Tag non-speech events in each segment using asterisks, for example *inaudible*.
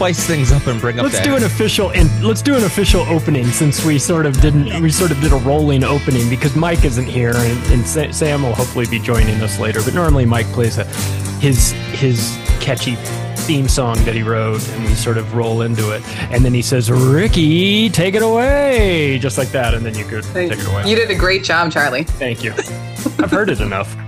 let's spice things up and bring up. Let's do an official and let's do an official opening since we sort of didn't we sort of did a rolling opening because Mike isn't here and, and Sam will hopefully be joining us later. But normally Mike plays a his his catchy theme song that he wrote and we sort of roll into it. And then he says ricky take it away just like that. And then you could take it away. You did a great job charlie. Thank you. I've heard it enough *laughs*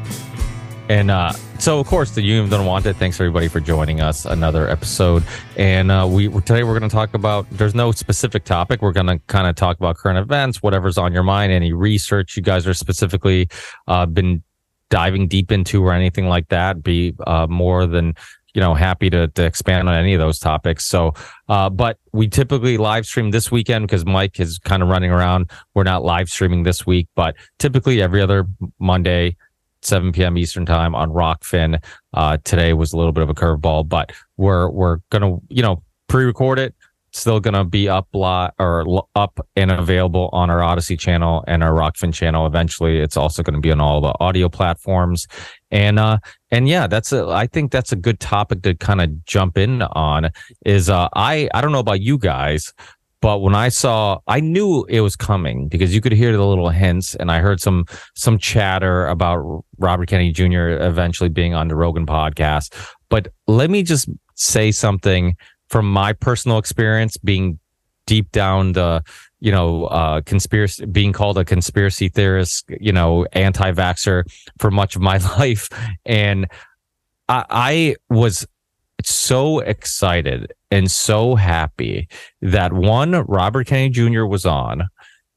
and uh, so, of course, the Union of the Unwanted. Thanks everybody for joining us. Another episode, and uh, we today we're going to talk about. There's no specific topic. We're going to kind of talk about current events, whatever's on your mind, any research you guys are specifically uh, been diving deep into, or anything like that. Be uh, more than you know happy to, to expand on any of those topics so uh, but we typically live stream this weekend because mike is kind of running around we're not live streaming this week but typically every other monday 7 p.m. Eastern time on Rokfin. Uh, today was a little bit of a curveball, but we're we're gonna you know pre-record it. Still gonna be up lot or up and available on our Odysee channel and our Rokfin channel. Eventually, it's also going to be on all the audio platforms. And uh and yeah, that's a I think that's a good topic to kind of jump in on. Is uh I I don't know about you guys, but when I saw, I knew it was coming because you could hear the little hints, and I heard some some chatter about Robert Kennedy Jr. eventually being on the Rogan podcast. But let me just say something from my personal experience, being deep down the you know uh conspiracy being called a conspiracy theorist you know anti-vaxxer for much of my *laughs* life and I, I was so excited and so happy that one, Robert Kennedy Jr. was on,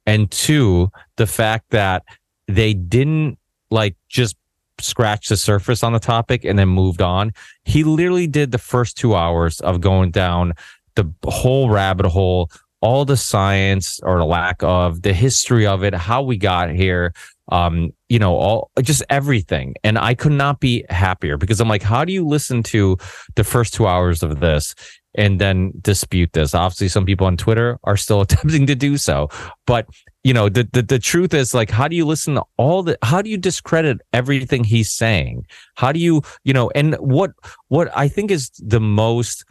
and two, the fact that they didn't like just scratch the surface on the topic and then moved on. He literally did the first two hours of going down the whole rabbit hole, all the science or the lack of, the history of it, how we got here, um, you know, all just everything. And I could not be happier because I'm like, how do you listen to the first two hours of this and then dispute this? Obviously, some people on Twitter are still *laughs* attempting to do so. But you know, the, the the truth is like, how do you listen to all the how do you discredit everything he's saying? How do you, you know, and what what I think is the most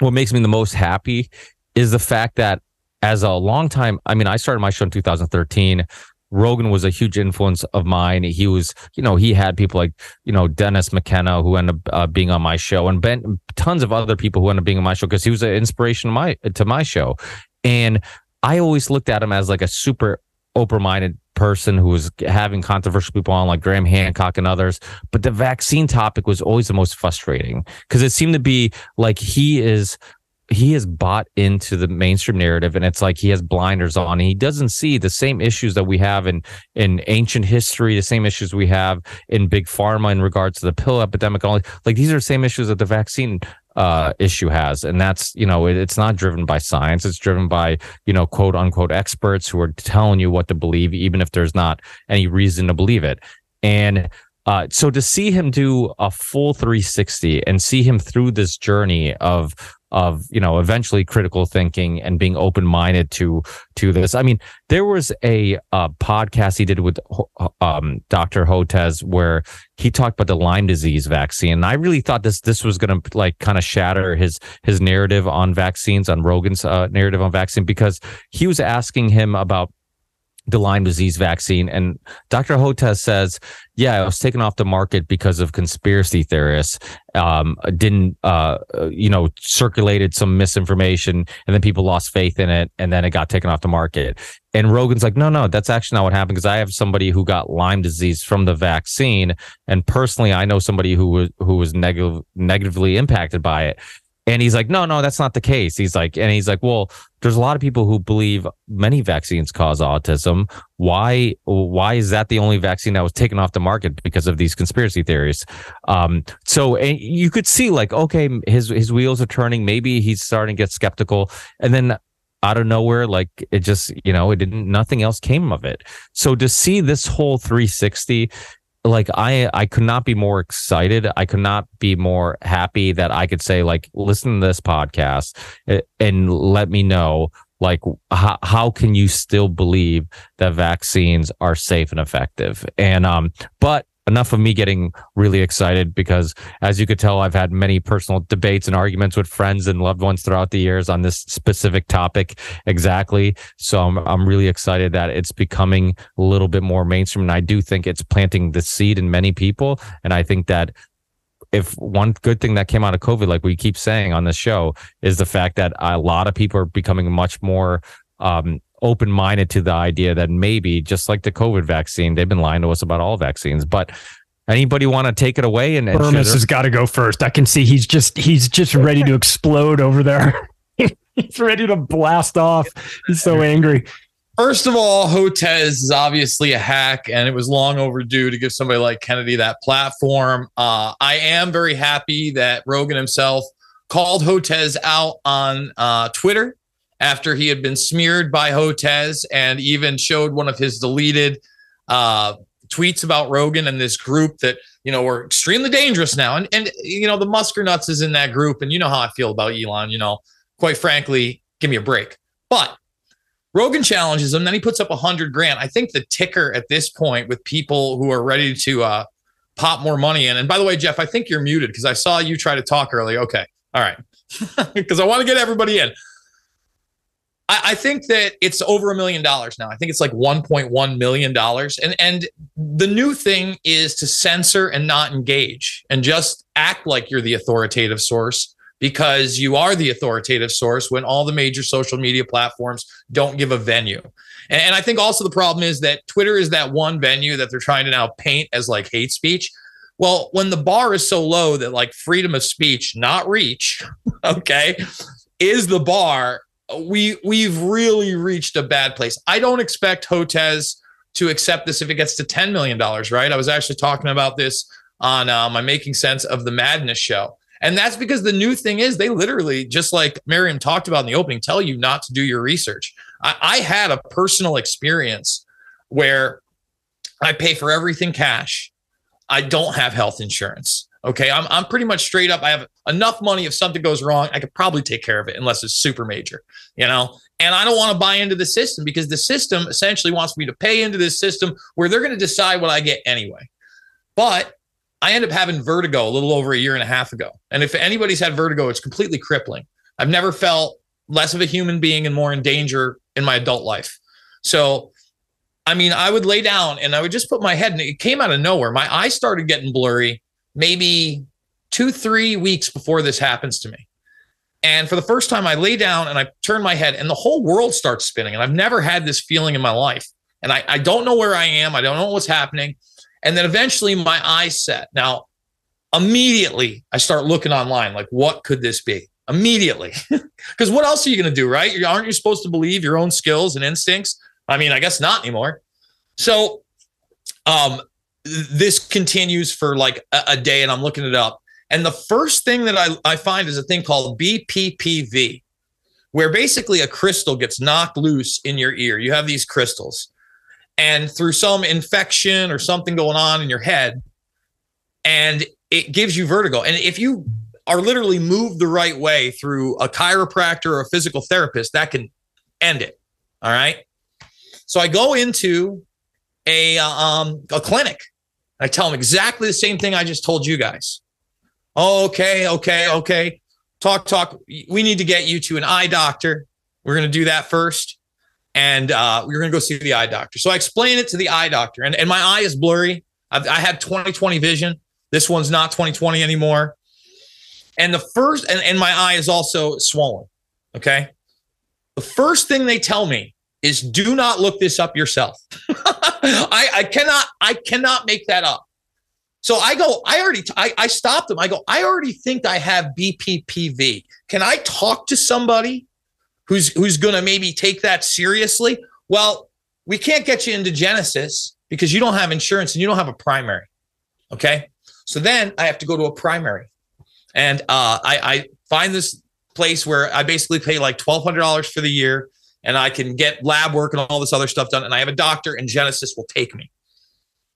what makes me the most happy is the fact that as a long time, I mean, I started my show in 2013. Rogan was a huge influence of mine. He was, you know, he had people like, you know, Dennis McKenna who ended up uh, being on my show, and Ben, tons of other people who ended up being on my show because he was an inspiration to my to my show. And I always looked at him as like a super open-minded person who was having controversial people on like Graham Hancock and others. But the vaccine topic was always the most frustrating because it seemed to be like he is he has bought into the mainstream narrative and it's like he has blinders on. He doesn't see the same issues that we have in in ancient history the same issues we have in big pharma in regards to the pill epidemic all. Like these are the same issues that the vaccine uh, issue has and that's you know it, it's not driven by science. It's driven by you know quote unquote experts who are telling you what to believe even if there's not any reason to believe it. And uh, so to see him do a full 360 and see him through this journey of of you know eventually critical thinking and being open minded to to this. I mean, there was a, a podcast he did with um, Dr. Hotez where he talked about the Lyme disease vaccine. And I really thought this this was going to like kind of shatter his his narrative on vaccines on Rogan's uh, narrative on vaccine because he was asking him about the Lyme disease vaccine. And Dr. Hotez says, yeah, it was taken off the market because of conspiracy theorists. Um, didn't, uh, you know, circulated some misinformation and then people lost faith in it and then it got taken off the market. And Rogan's like, no, no, that's actually not what happened because I have somebody who got Lyme disease from the vaccine. And personally, I know somebody who was, who was negative, negatively impacted by it. And he's like, no, no, that's not the case. He's like, and he's like, well, there's a lot of people who believe many vaccines cause autism. Why, why is that the only vaccine that was taken off the market because of these conspiracy theories? Um, so you could see like, okay, his, his wheels are turning. Maybe he's starting to get skeptical. And then out of nowhere, like it just, you know, it didn't, nothing else came of it. So to see this whole 360 like I I could not be more excited. I could not be more happy that I could say like listen to this podcast eh, and let me know like how how can you still believe that vaccines are safe and effective? And um but enough of me getting really excited because, as you could tell, I've had many personal debates and arguments with friends and loved ones throughout the years on this specific topic exactly. So I'm, I'm really excited that it's becoming a little bit more mainstream. And I do think it's planting the seed in many people. And I think that if one good thing that came out of COVID, like we keep saying on this show, is the fact that a lot of people are becoming much more um, open minded to the idea that maybe just like the COVID vaccine, they've been lying to us about all vaccines, but anybody want to take it away and, and Burmis has got to go first. I can see he's just he's just *laughs* ready to explode over there. *laughs* he's ready to blast off. He's so angry. First of all, Hotez is obviously a hack, and it was long overdue to give somebody like Kennedy that platform. Uh, I am very happy that Rogan himself called Hotez out on uh, Twitter after he had been smeared by Hotez and even showed one of his deleted uh, tweets about Rogan and this group that, you know, were extremely dangerous now. And, and, you know, the Musker Nuts is in that group. And you know how I feel about Elon, you know, quite frankly, give me a break. But Rogan challenges him, then he puts up a hundred grand. I think the ticker at this point with people who are ready to uh, pop more money in. And by the way, Jeff, I think you're muted because I saw you try to talk early. Okay, all right, *laughs* because I want to get everybody in. I, I think that it's over a million dollars now. I think it's like 1.1 million dollars, and and the new thing is to censor and not engage and just act like you're the authoritative source because you are the authoritative source when all the major social media platforms don't give a venue. And, and, I think also the problem is that Twitter is that one venue that they're trying to now paint as like hate speech. Well, when the bar is so low that like freedom of speech, not reach, *laughs* okay, is the bar, we we've really reached a bad place. I don't expect Hotez to accept this if it gets to $10 million, right? I was actually talking about this on uh, my Making Sense of the Madness show and that's because the new thing is they literally, just like Miriam talked about in the opening, tell you not to do your research. I, I had a personal experience where I pay for everything cash. I don't have health insurance. Okay. I'm, I'm pretty much straight up. I have enough money. If something goes wrong, I could probably take care of it unless it's super major, you know? And I don't want to buy into the system because the system essentially wants me to pay into this system where they're going to decide what I get anyway. But I ended up having vertigo a little over a year and a half ago. And if anybody's had vertigo, it's completely crippling. I've never felt less of a human being and more in danger in my adult life. So, I mean, I would lay down and I would just put my head, and it came out of nowhere. My eyes started getting blurry maybe two, three weeks before this happens to me. And for the first time, I lay down and I turn my head, and the whole world starts spinning. And I've never had this feeling in my life. And I, I don't know where I am. I don't know what's happening. And then eventually my eyes set. Now, immediately I start looking online, like, what could this be? Immediately. *laughs* Because what else are you going to do, right? Aren't you supposed to believe your own skills and instincts? I mean, I guess not anymore. So, um, this continues for like a, a day, and I'm looking it up. And the first thing that I, I find is a thing called BPPV, where basically a crystal gets knocked loose in your ear. You have these crystals and through some infection or something going on in your head, and it gives you vertigo. And if you are literally moved the right way through a chiropractor or a physical therapist, that can end it. All right. So I go into a um, a clinic. I tell them exactly the same thing I just told you guys. Okay, okay, okay. Talk, talk. We need to get you to an eye doctor. We're going to do that first and uh, we are going to go see the eye doctor. So I explain it to the eye doctor, and, and my eye is blurry. I've, I had 20/20 vision. This one's not 20/20 anymore. And the first, and, and my eye is also swollen. Okay. The first thing they tell me is do not look this up yourself. *laughs* *laughs* I, I cannot, I cannot make that up. So I go, I already, I, I stopped them. I go, I already think I have BPPV. Can I talk to somebody who's who's going to maybe take that seriously. Well, we can't get you into Genesis because you don't have insurance and you don't have a primary. Okay, so then I have to go to a primary, and uh, I, I find this place where I basically pay like twelve hundred dollars for the year, and I can get lab work and all this other stuff done, and I have a doctor, and Genesis will take me.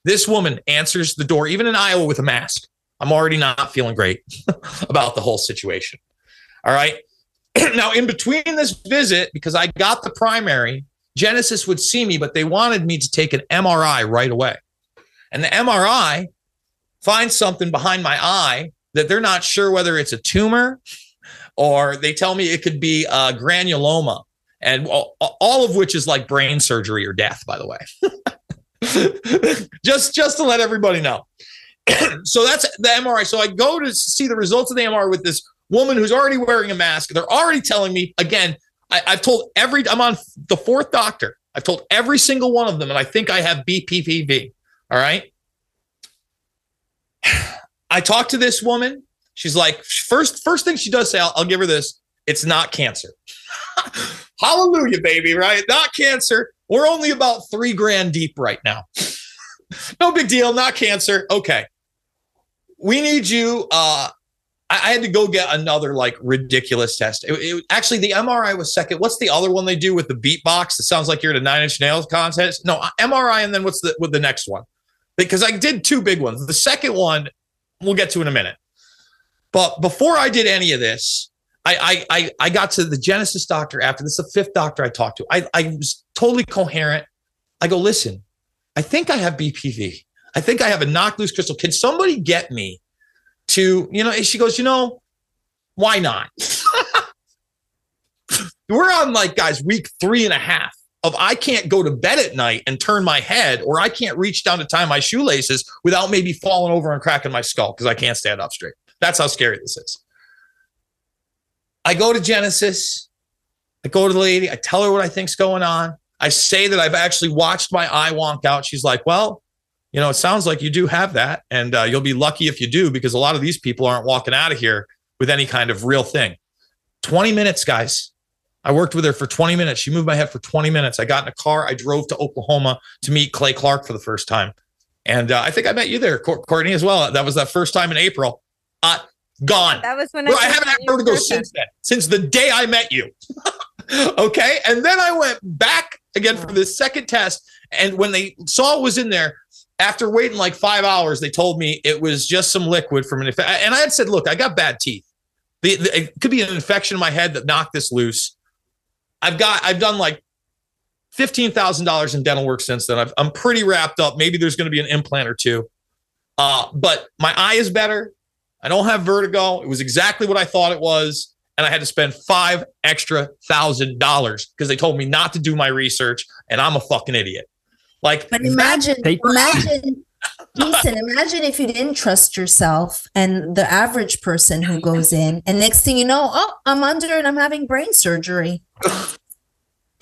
This woman answers the door, even in Iowa, with a mask. I'm already not feeling great *laughs* about the whole situation. All right. *clears throat* now, in between this visit, because I got the primary, Genesis would see me, but they wanted me to take an MRI right away. And the MRI finds something behind my eye that they're not sure whether it's a tumor or they tell me it could be a granuloma and all, all of which is like brain surgery or death by the way. *laughs* Just just to let everybody know. *clears throat* So that's the mri so i go to see the results of the mri with this woman who's already wearing a mask. They're already telling me again I, i've told every i'm on the fourth doctor. I've told every single one of them and i think i have bppv all right? *sighs* I talked to this woman. She's like, first, first thing she does say, I'll, I'll give her this. It's not cancer. *laughs* Hallelujah, baby, right? Not cancer. We're only about three grand deep right now. *laughs* no big deal, not cancer. Okay. We need you. Uh, I, had to go get another like ridiculous test. It, it, actually, the MRI was second. What's the other one they do with the beatbox? It sounds like you're at a nine inch nails contest. No, MRI, and then what's the with the next one? Because I did two big ones. The second one we'll get to in a minute. But before I did any of this, I I I, got to the Genesis doctor after this, the fifth doctor I talked to. I, I was totally coherent. I go, listen, I think I have BPV. I think I have a knock loose crystal. Can somebody get me to, you know, she goes, you know, why not? *laughs* We're on like, guys, week three and a half of I can't go to bed at night and turn my head, or I can't reach down to tie my shoelaces without maybe falling over and cracking my skull because I can't stand up straight. That's how scary this is. I go to Genesis. I go to the lady. I tell her what I think's going on. I say that I've actually watched my eye wonk out. She's like, "Well, you know, it sounds like you do have that, and uh, you'll be lucky if you do because a lot of these people aren't walking out of here with any kind of real thing." Twenty minutes, guys. I worked with her for 20 minutes. She moved my head for 20 minutes. I got in a car. I drove to Oklahoma to meet Clay Clark for the first time. And uh, I think I met you there, Courtney, as well. That was that first time in April. Uh, gone. That was when I, I haven't had vertigo since then, since the day I met you. *laughs* okay. And then I went back again for the second test. And when they saw it was in there, after waiting like five hours, they told me it was just some liquid from an infection. And I had said, look, I got bad teeth. The, the, it could be an infection in my head that knocked this loose. I've got I've done like fifteen thousand dollars in dental work since then. i am pretty wrapped up. Maybe there's going to be an implant or two, uh, but my eye is better. I don't have vertigo. It was exactly what I thought it was, and I had to spend five extra thousand dollars because they told me not to do my research, and I'm a fucking idiot. Like, but imagine, imagine. Listen, imagine if you didn't trust yourself and the average person who goes in, and next thing you know, oh, I'm under and I'm having brain surgery *laughs*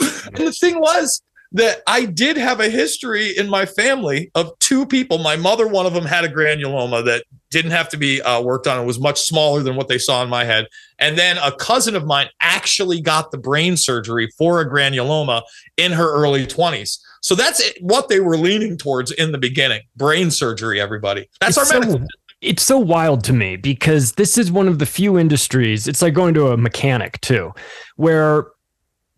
and the thing was that I did have a history in my family of two people. My mother, one of them had a granuloma that didn't have to be uh, worked on. It was much smaller than what they saw in my head. And then a cousin of mine actually got the brain surgery for a granuloma in her early 20s. So that's what they were leaning towards in the beginning brain surgery, everybody. That's it's our medicine. So, it's so wild to me because this is one of the few industries, it's like going to a mechanic too, where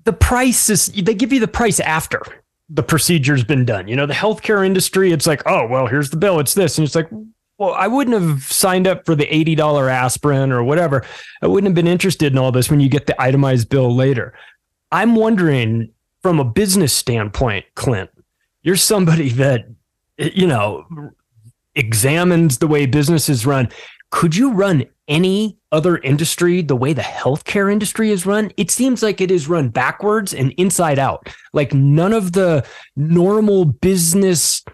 the price is they give you the price after the procedure's been done. You know, the healthcare industry, it's like, oh well, here's the bill, it's this, and it's like, well, I wouldn't have signed up for the eighty dollar aspirin or whatever. I wouldn't have been interested in all this when you get the itemized bill later. I'm wondering from a business standpoint, Clint, you're somebody that you know examines the way businesses run. Could you run any other industry the way the healthcare industry is run, it seems like it is run backwards and inside out. Like none of the normal business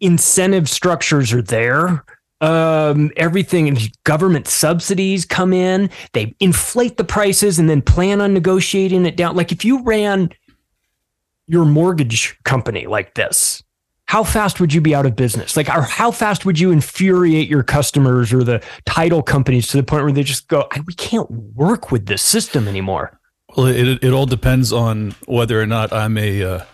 incentive structures are there. Um, everything government subsidies come in, they inflate the prices and then plan on negotiating it down. Like if you ran your mortgage company like this, how fast would you be out of business? Like, or how fast would you infuriate your customers or the title companies to the point where they just go, we can't work with this system anymore? Well, it, it all depends on whether or not I'm a, uh,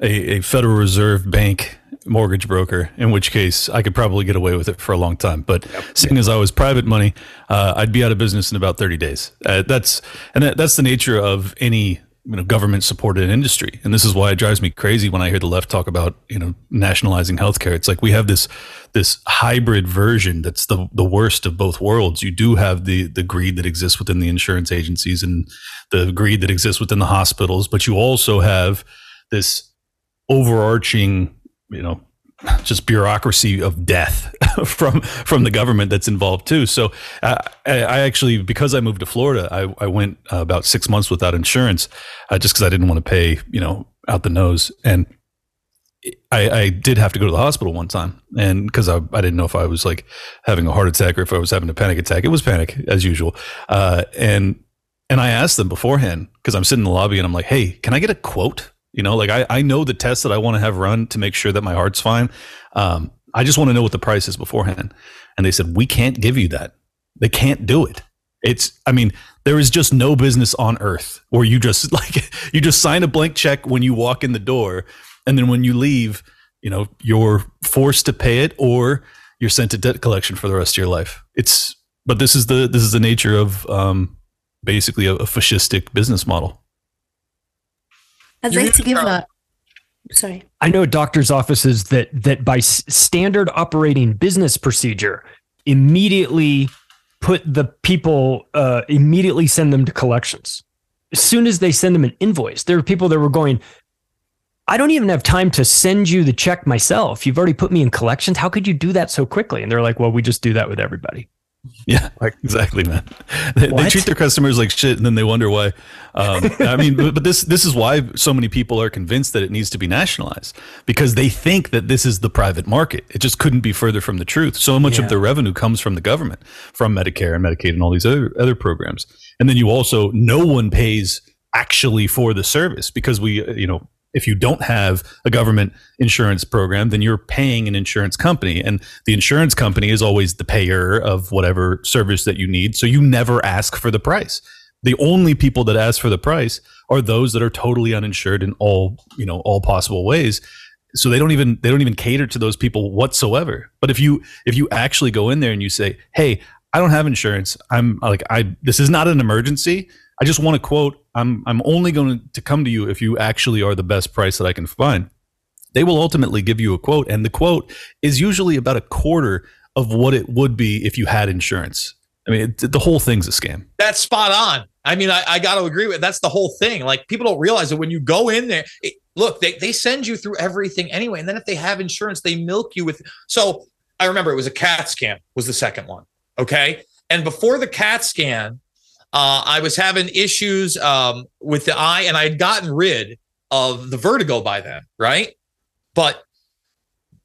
a, a Federal Reserve Bank mortgage broker, in which case I could probably get away with it for a long time. But yep. seeing as I was private money, uh, I'd be out of business in about 30 days. Uh, that's and that, that's the nature of any you know government supported industry. And this is why it drives me crazy when i hear the left talk about you know nationalizing healthcare. It's like we have this this hybrid version that's the the worst of both worlds. You do have the the greed that exists within the insurance agencies and the greed that exists within the hospitals but you also have this overarching you know just bureaucracy of death *laughs* from from the government that's involved too. So uh, I, actually, because I moved to Florida, I, I went uh, about six months without insurance, uh, just because I didn't want to pay, you know, out the nose. And I, I did have to go to the hospital one time, and because I, I didn't know if I was like having a heart attack or if I was having a panic attack. It was panic as usual, uh, and and I asked them beforehand because I'm sitting in the lobby and I'm like, hey, can I get a quote? You know, like I, I know the tests that I want to have run to make sure that my heart's fine. Um, I just want to know what the price is beforehand. And they said, we can't give you that. They can't do it. It's, I mean, there is just no business on earth where you just *laughs* like, you just sign a blank check when you walk in the door. And then when you leave, you know, you're forced to pay it or you're sent to debt collection for the rest of your life. It's, but this is the, this is the nature of, um, basically a, a fascistic business model. I'd like to give a. Sorry. I know doctors' offices that that by standard operating business procedure immediately put the people uh, immediately send them to collections as soon as they send them an invoice. There are people that were going. I don't even have time to send you the check myself. You've already put me in collections. How could you do that so quickly? And they're like, "Well, we just do that with everybody." *laughs* Yeah, exactly, man. They, they, treat their customers like shit, and then they wonder why. Um, I mean, but, but, this this is why so many people are convinced that it needs to be nationalized because they think that this is the private market. It just couldn't be further from the truth. So much yeah. of their revenue comes from the government, from Medicare and Medicaid, and all these other other programs. And then you also, no one pays actually for the service because we, you know, if you don't have a government insurance program, then you're paying an insurance company. And the insurance company is always the payer of whatever service that you need. So you never ask for the price. The only people that ask for the price are those that are totally uninsured in all, you know, all possible ways. So they don't even they don't even cater to those people whatsoever. But if you if you actually go in there and you say, "Hey, I don't have insurance. I'm like I this is not an emergency. I just want to quote, I'm I'm only going to come to you if you actually are the best price that I can find. They will ultimately give you a quote, and the quote is usually about a quarter of what it would be if you had insurance. I mean, it, the whole thing's a scam. That's spot on. I mean, I, I got to agree with that's the whole thing. Like people don't realize that when you go in there, it, look, they, they send you through everything anyway. And then if they have insurance, they milk you with. So I remember it was a CAT scan was the second one. Okay. And before the CAT scan, uh, I was having issues um, with the eye, and I had gotten rid of the vertigo by then, right? But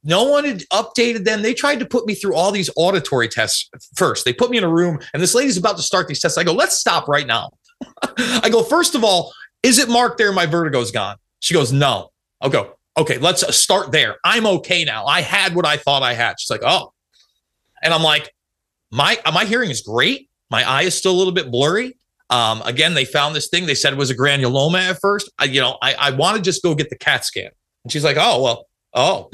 no one had updated them. They tried to put me through all these auditory tests first. They put me in a room, and this lady's about to start these tests. I go, let's stop right now. *laughs* I go, first of all, is it marked there? My vertigo's gone. She goes, no. I'll go, okay, let's start there. I'm okay now. I had what I thought I had. She's like, oh. And I'm like, my my hearing is great. My eye is still a little bit blurry. Um, again, they found this thing. They said it was a granuloma at first. I, you know, I, I want to just go get the CAT scan. And she's like, oh, well, oh,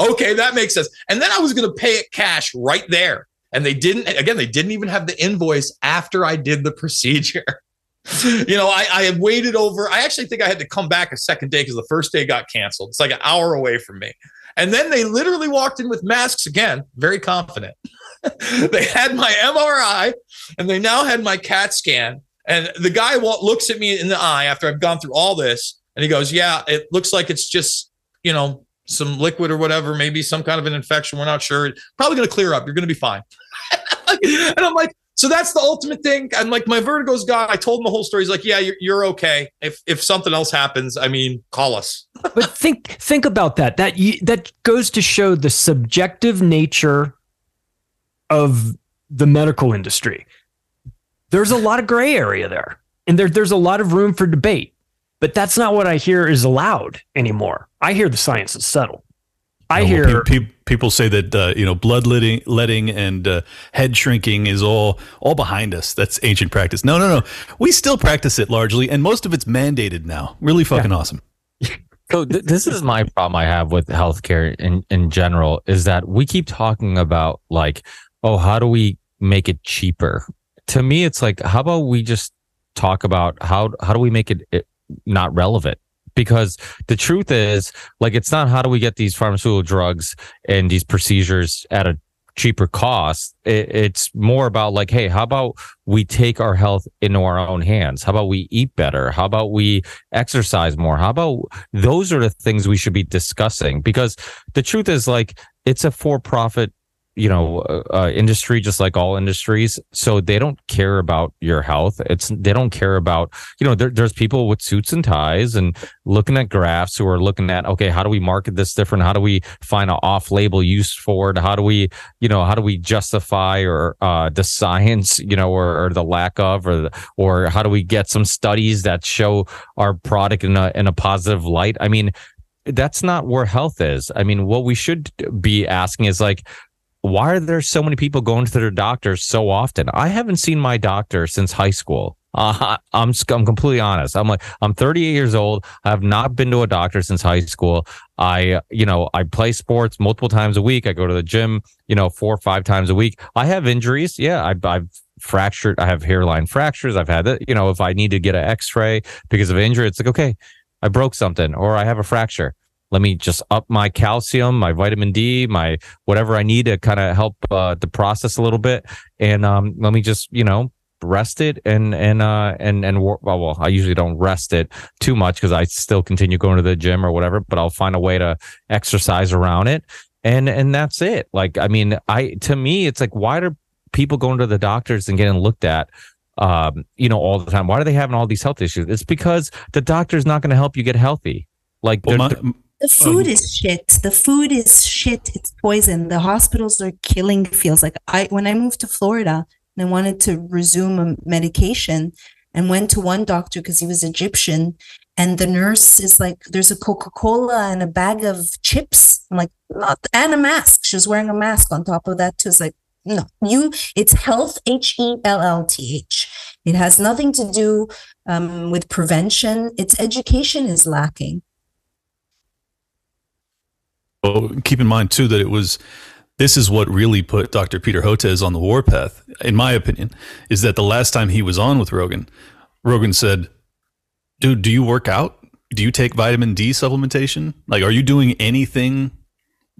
*laughs* okay, that makes sense. And then I was going to pay it cash right there. And they didn't, again, they didn't even have the invoice after I did the *laughs* procedure. you know, I, I had waited over, I actually think I had to come back a second day because the first day got canceled. It's like an hour away from me. And then they literally walked in with masks again, very confident. *laughs* they had my MRI and they now had my CAT scan. And the guy looks at me in the eye after I've gone through all this and he goes, Yeah, it looks like it's just, you know, some liquid or whatever, maybe some kind of an infection. We're not sure. Probably going to clear up. You're going to be fine. *laughs* and I'm like, so that's the ultimate thing. I'm like, my vertigo's gone. I told him the whole story. He's like, yeah, you're, you're okay. If if something else happens, I mean, call us. but think think about that. That that goes to show the subjective nature of the medical industry. There's a lot of gray area there, and there, there's a lot of room for debate. But that's not what I hear is allowed anymore. I hear the science is settled. I hear pe- pe- people say that uh, you know blood letting, letting and uh, head shrinking is all all behind us. That's ancient practice. No, no, no. We still practice it largely, and most of it's mandated now. Really fucking yeah. awesome. So th- this is my problem I have with healthcare in in general is that we keep talking about like, oh, how do we make it cheaper? To me, it's like, how about we just talk about how how do we make it, it not relevant? because the truth is like it's not how do we get these pharmaceutical drugs and these procedures at a cheaper cost. It, it's more about like, hey, how about we take our health into our own hands? How about we eat better? How about we exercise more? How about those are the things we should be discussing? Because the truth is, like, it's a for profit you know uh, uh, industry just like all industries. So they don't care about your health. It's they don't care about you know there, there's people with suits and ties and looking at graphs who are looking at okay how do we market this different? How do we find an off-label use for it? How do we you know how do we justify or uh, the science you know or, or the lack of or or how do we get some studies that show our product in a in a positive light? I mean that's not where health is. I mean, what we should be asking is like, why are there so many people going to their doctors so often? I haven't seen my doctor since high school. Uh, I'm I'm completely honest. I'm like I'm 38 years old. I have not been to a doctor since high school. I you know I play sports multiple times a week. I go to the gym you know four or five times a week. I have injuries. Yeah, I, I've fractured. I have hairline fractures. I've had that. You know if I need to get an X-ray because of injury, it's like okay, I broke something or I have a fracture let me just up my calcium, my vitamin D, my whatever I need to kind of help uh, the process a little bit, and um, let me just you know rest it and and uh and and well, well I usually don't rest it too much because I still continue going to the gym or whatever, but I'll find a way to exercise around it, and and that's it. Like I mean, I to me it's like why are people going to the doctors and getting looked at um, you know, all the time. Why are they having all these health issues? It's because the doctor's not going to help you get healthy. Like well, my, the food um, is shit. The food is shit. It's poison. The hospitals are killing feels like I when I moved to Florida and I wanted to resume a medication and went to one doctor because he was Egyptian and the nurse is like there's a Coca-Cola and a bag of chips. I'm like not and a mask. She was wearing a mask on top of that too. It's like no, you it's health H E L L T H. It has nothing to do um, with prevention. Its education is lacking. Keep in mind too that it was this is what really put Dr. Peter Hotez on the warpath, in my opinion, is that the last time he was on with Rogan, Rogan said, Dude, do you work out? Do you take vitamin D supplementation? Like, are you doing anything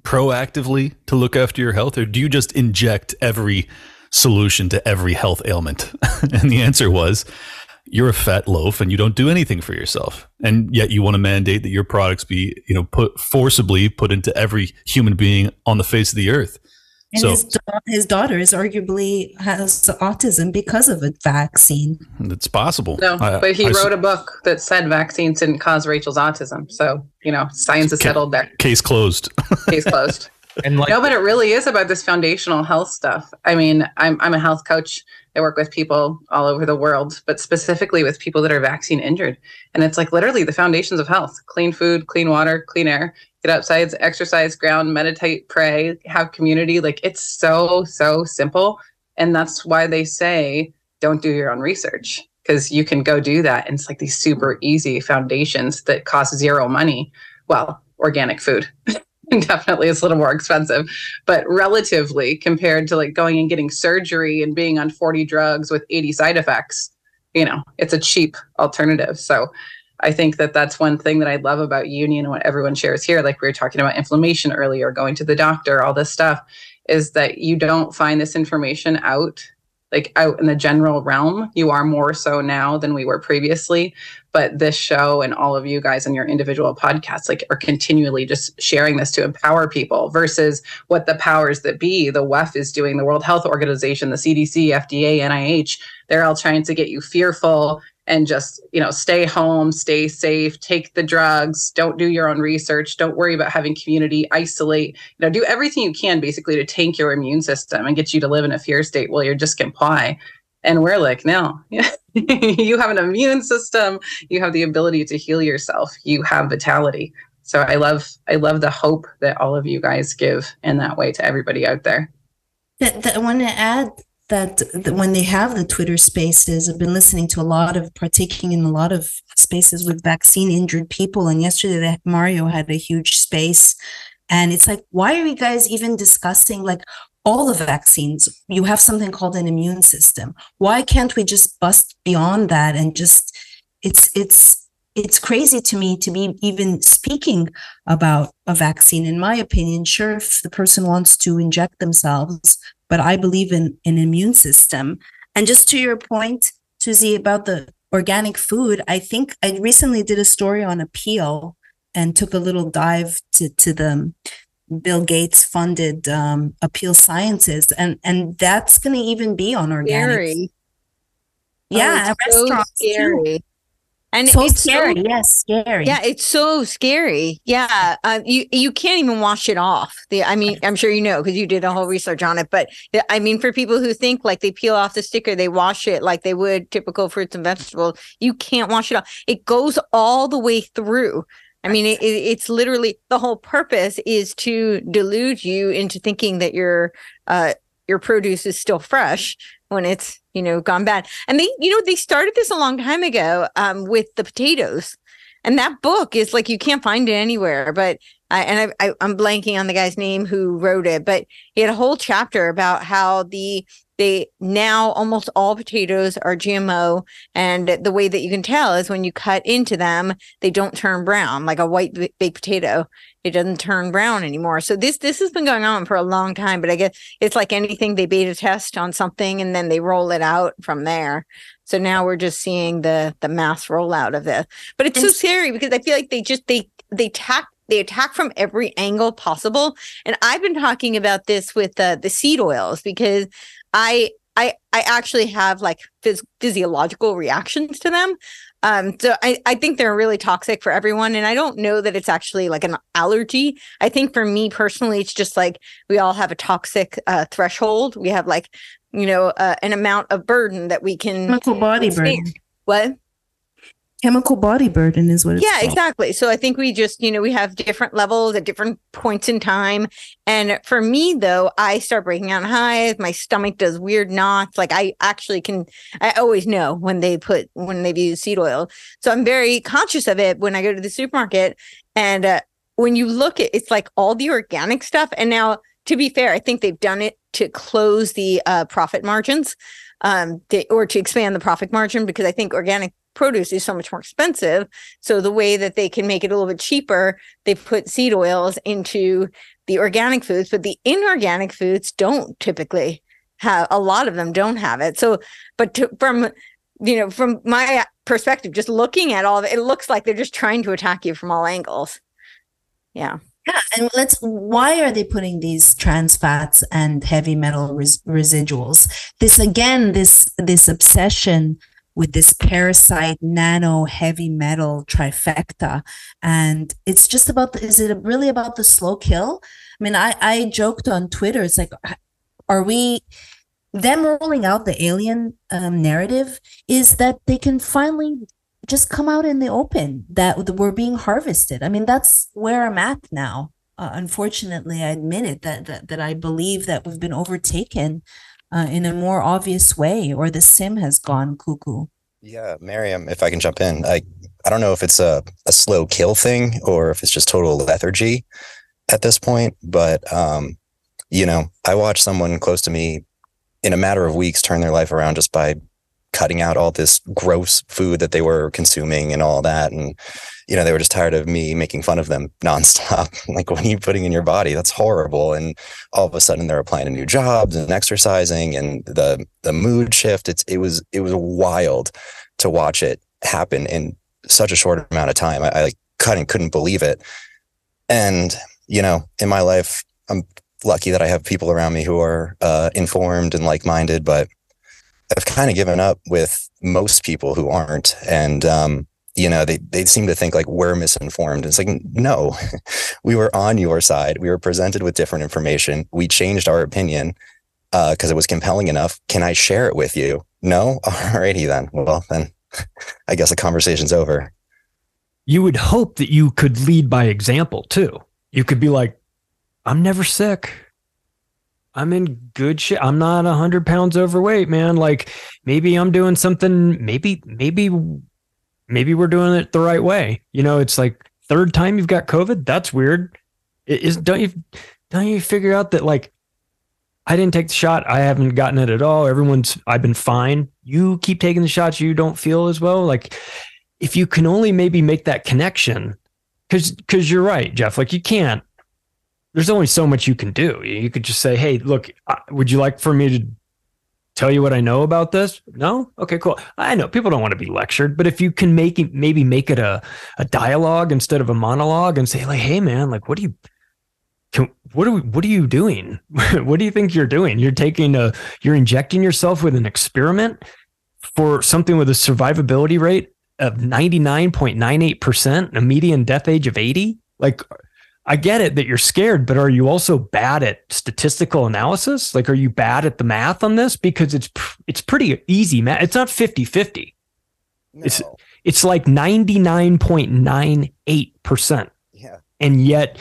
proactively to look after your health, or do you just inject every solution to every health ailment? *laughs* and the answer was, you're a fat loaf and you don't do anything for yourself and yet you want to mandate that your products be you know put forcibly put into every human being on the face of the earth and so, his, da- his daughter is arguably has autism because of a vaccine. It's possible. No, I, but he I, wrote I, a book that said vaccines didn't cause Rachel's autism. So, you know, science is ca- settled there. Case closed. *laughs* Case closed. And like, no, but it really is about this foundational health stuff. I mean, I'm, I'm a health coach I work with people all over the world, but specifically with people that are vaccine injured. And it's like literally the foundations of health clean food, clean water, clean air, get outside, exercise, ground, meditate, pray, have community. Like it's so, so simple. And that's why they say don't do your own research because you can go do that. And it's like these super easy foundations that cost zero money. Well, organic food. *laughs* *laughs* definitely is a little more expensive, but relatively compared to like going and getting surgery and being on 40 drugs with 80 side effects, you know, it's a cheap alternative. So I think that that's one thing that I love about union and what everyone shares here. Like we were talking about inflammation earlier, going to the doctor, all this stuff is that you don't find this information out like out in the general realm. You are more so now than we were previously. But this show and all of you guys and your individual podcasts like are continually just sharing this to empower people versus what the powers that be, the WEF is doing, the World Health Organization, the CDC, FDA, NIH, they're all trying to get you fearful and just you know stay home stay safe take the drugs don't do your own research don't worry about having community isolate you know do everything you can basically to tank your immune system and get you to live in a fear state while you're just comply and we're like no *laughs* you have an immune system. You have the ability to heal yourself. You have vitality. So i love i love the hope that all of you guys give in that way to everybody out there. I want to add that, when they have the Twitter spaces, I've been listening to a lot of partaking in a lot of spaces with vaccine injured people. And yesterday, Mario had a huge space. And it's like, why are you guys even discussing like all the vaccines? You have something called an immune system. Why can't we just bust beyond that and just, it's, it's, it's crazy to me to be even speaking about a vaccine. In my opinion, sure, if the person wants to inject themselves, but I believe in an immune system. And just to your point, Susie, about the organic food, I think I recently did a story on Apeel and took a little dive to, to the Bill Gates funded um, Apeel Sciences, and and that's going to even be on organic. Scary. Yeah, oh, so scary. Too. And so it's scary. So, yes, scary. Yeah, it's so scary. Yeah, uh, you you can't even wash it off. The I mean, I'm sure you know because you did a whole research on it. But I mean, for people who think like they peel off the sticker, they wash it like they would typical fruits and vegetables. You can't wash it off. It goes all the way through. I mean, it, it's literally the whole purpose is to delude you into thinking that your uh, your produce is still fresh when it's you know gone bad. And they you know they started this a long time ago um, with the potatoes. And that book is like you can't find it anywhere but I, and I, I, i'm blanking on the guy's name who wrote it but he had a whole chapter about how the they now almost all potatoes are GMO, and the way that you can tell is when you cut into them, they don't turn brown like a white baked potato. It doesn't turn brown anymore. So this this has been going on for a long time, but I guess it's like anything they beta test on something and then they roll it out from there. So now we're just seeing the the mass rollout of this. But it's so scary because I feel like they just they they tack they attack from every angle possible. And I've been talking about this with uh, the seed oils because I I I actually have like phys- physiological reactions to them. Um, so I, I think they're really toxic for everyone. And I don't know that it's actually like an allergy. I think for me personally, it's just like we all have a toxic uh, threshold. We have like, you know, uh, an amount of burden that we can. Chemical body burden. What? Chemical body burden is what it's yeah called. exactly. So i think we just you know we have different levels at different points in time. And for me though i start breaking out highs. My stomach does weird knots. Like i actually can i always know when they put when they've used seed oil. So i'm very conscious of it when i go to the supermarket. And uh, when you look at it's like all the organic stuff. And now to be fair i think they've done it to close the uh, profit margins um, to, or to expand the profit margin because I think organic produce is so much more expensive. So the way that they can make it a little bit cheaper, they put seed oils into the organic foods, but the inorganic foods don't typically have a lot of them don't have it. So, but to, from you know, from my perspective, just looking at all of it, it looks like they're just trying to attack you from all angles. Yeah. Yeah, and let's. Why are they putting these trans fats and heavy metal res- residuals? This again, this this obsession with this parasite nano heavy metal trifecta. And it's just about the, is it really about the slow kill? I mean i i joked on twitter it's like are we them rolling out the alien um, narrative is that they can finally just come out in the open that we're being harvested. I mean that's where i'm at now. Uh, unfortunately i admit it that, that that i believe that we've been overtaken uh, in a more obvious way, or the sim has gone cuckoo. Yeah, Miriam, if I can jump in, I I don't know if it's a, a slow kill thing or if it's just total lethargy at this point, but um, you know, I watched someone close to me in a matter of weeks turn their life around just by cutting out all this gross food that they were consuming and all that. And, you know, they were just tired of me making fun of them *laughs* nonstop. *laughs* like, what are you putting in your body? That's horrible. And all of a sudden they're applying to new jobs and exercising and the the mood shift. It's it was it was wild to watch it happen in such a short amount of time. I, I like couldn't couldn't believe it. And, you know, in my life, I'm lucky that I have people around me who are uh, informed and like minded, but I've kind of given up with most people who aren't. And, um, you know, they, they seem to think like we're misinformed. It's like, no, *laughs* we were on your side. We were presented with different information. We changed our opinion because uh, it was compelling enough. Can I share it with you? No? *laughs* Alrighty then. Well, then *laughs* I guess the conversation's over. You would hope that you could lead by example too. You could be like, I'm never sick. I'm in good shape. I'm not a hundred pounds overweight, man. Like maybe I'm doing something. Maybe, maybe, maybe we're doing it the right way. You know, it's like third time you've got COVID. That's weird. It is don't you don't you figure out that like I didn't take the shot. I haven't gotten it at all. Everyone's I've been fine. You keep taking the shots. You don't feel as well. Like if you can only maybe make that connection, because because you're right, Jeff. Like you can't. There's only so much you can do. You could just say, "Hey, look, would you like for me to tell you what I know about this? No? Okay, cool. I know people don't want to be lectured, but if you can make it, maybe make it a, a dialogue instead of a monologue and say like, Hey man, like, what do you, can, what are we, what are you doing? *laughs* what do you think you're doing? You're taking a, you're injecting yourself with an experiment for something with a survivability rate of 99.98%, a median death age of 80. Like, I get it that you're scared, but are you also bad at statistical analysis? Like, are you bad at the math on this? Because it's it's pretty easy math. It's not 50-50. No. It's it's like 99.98%. Yeah. And yet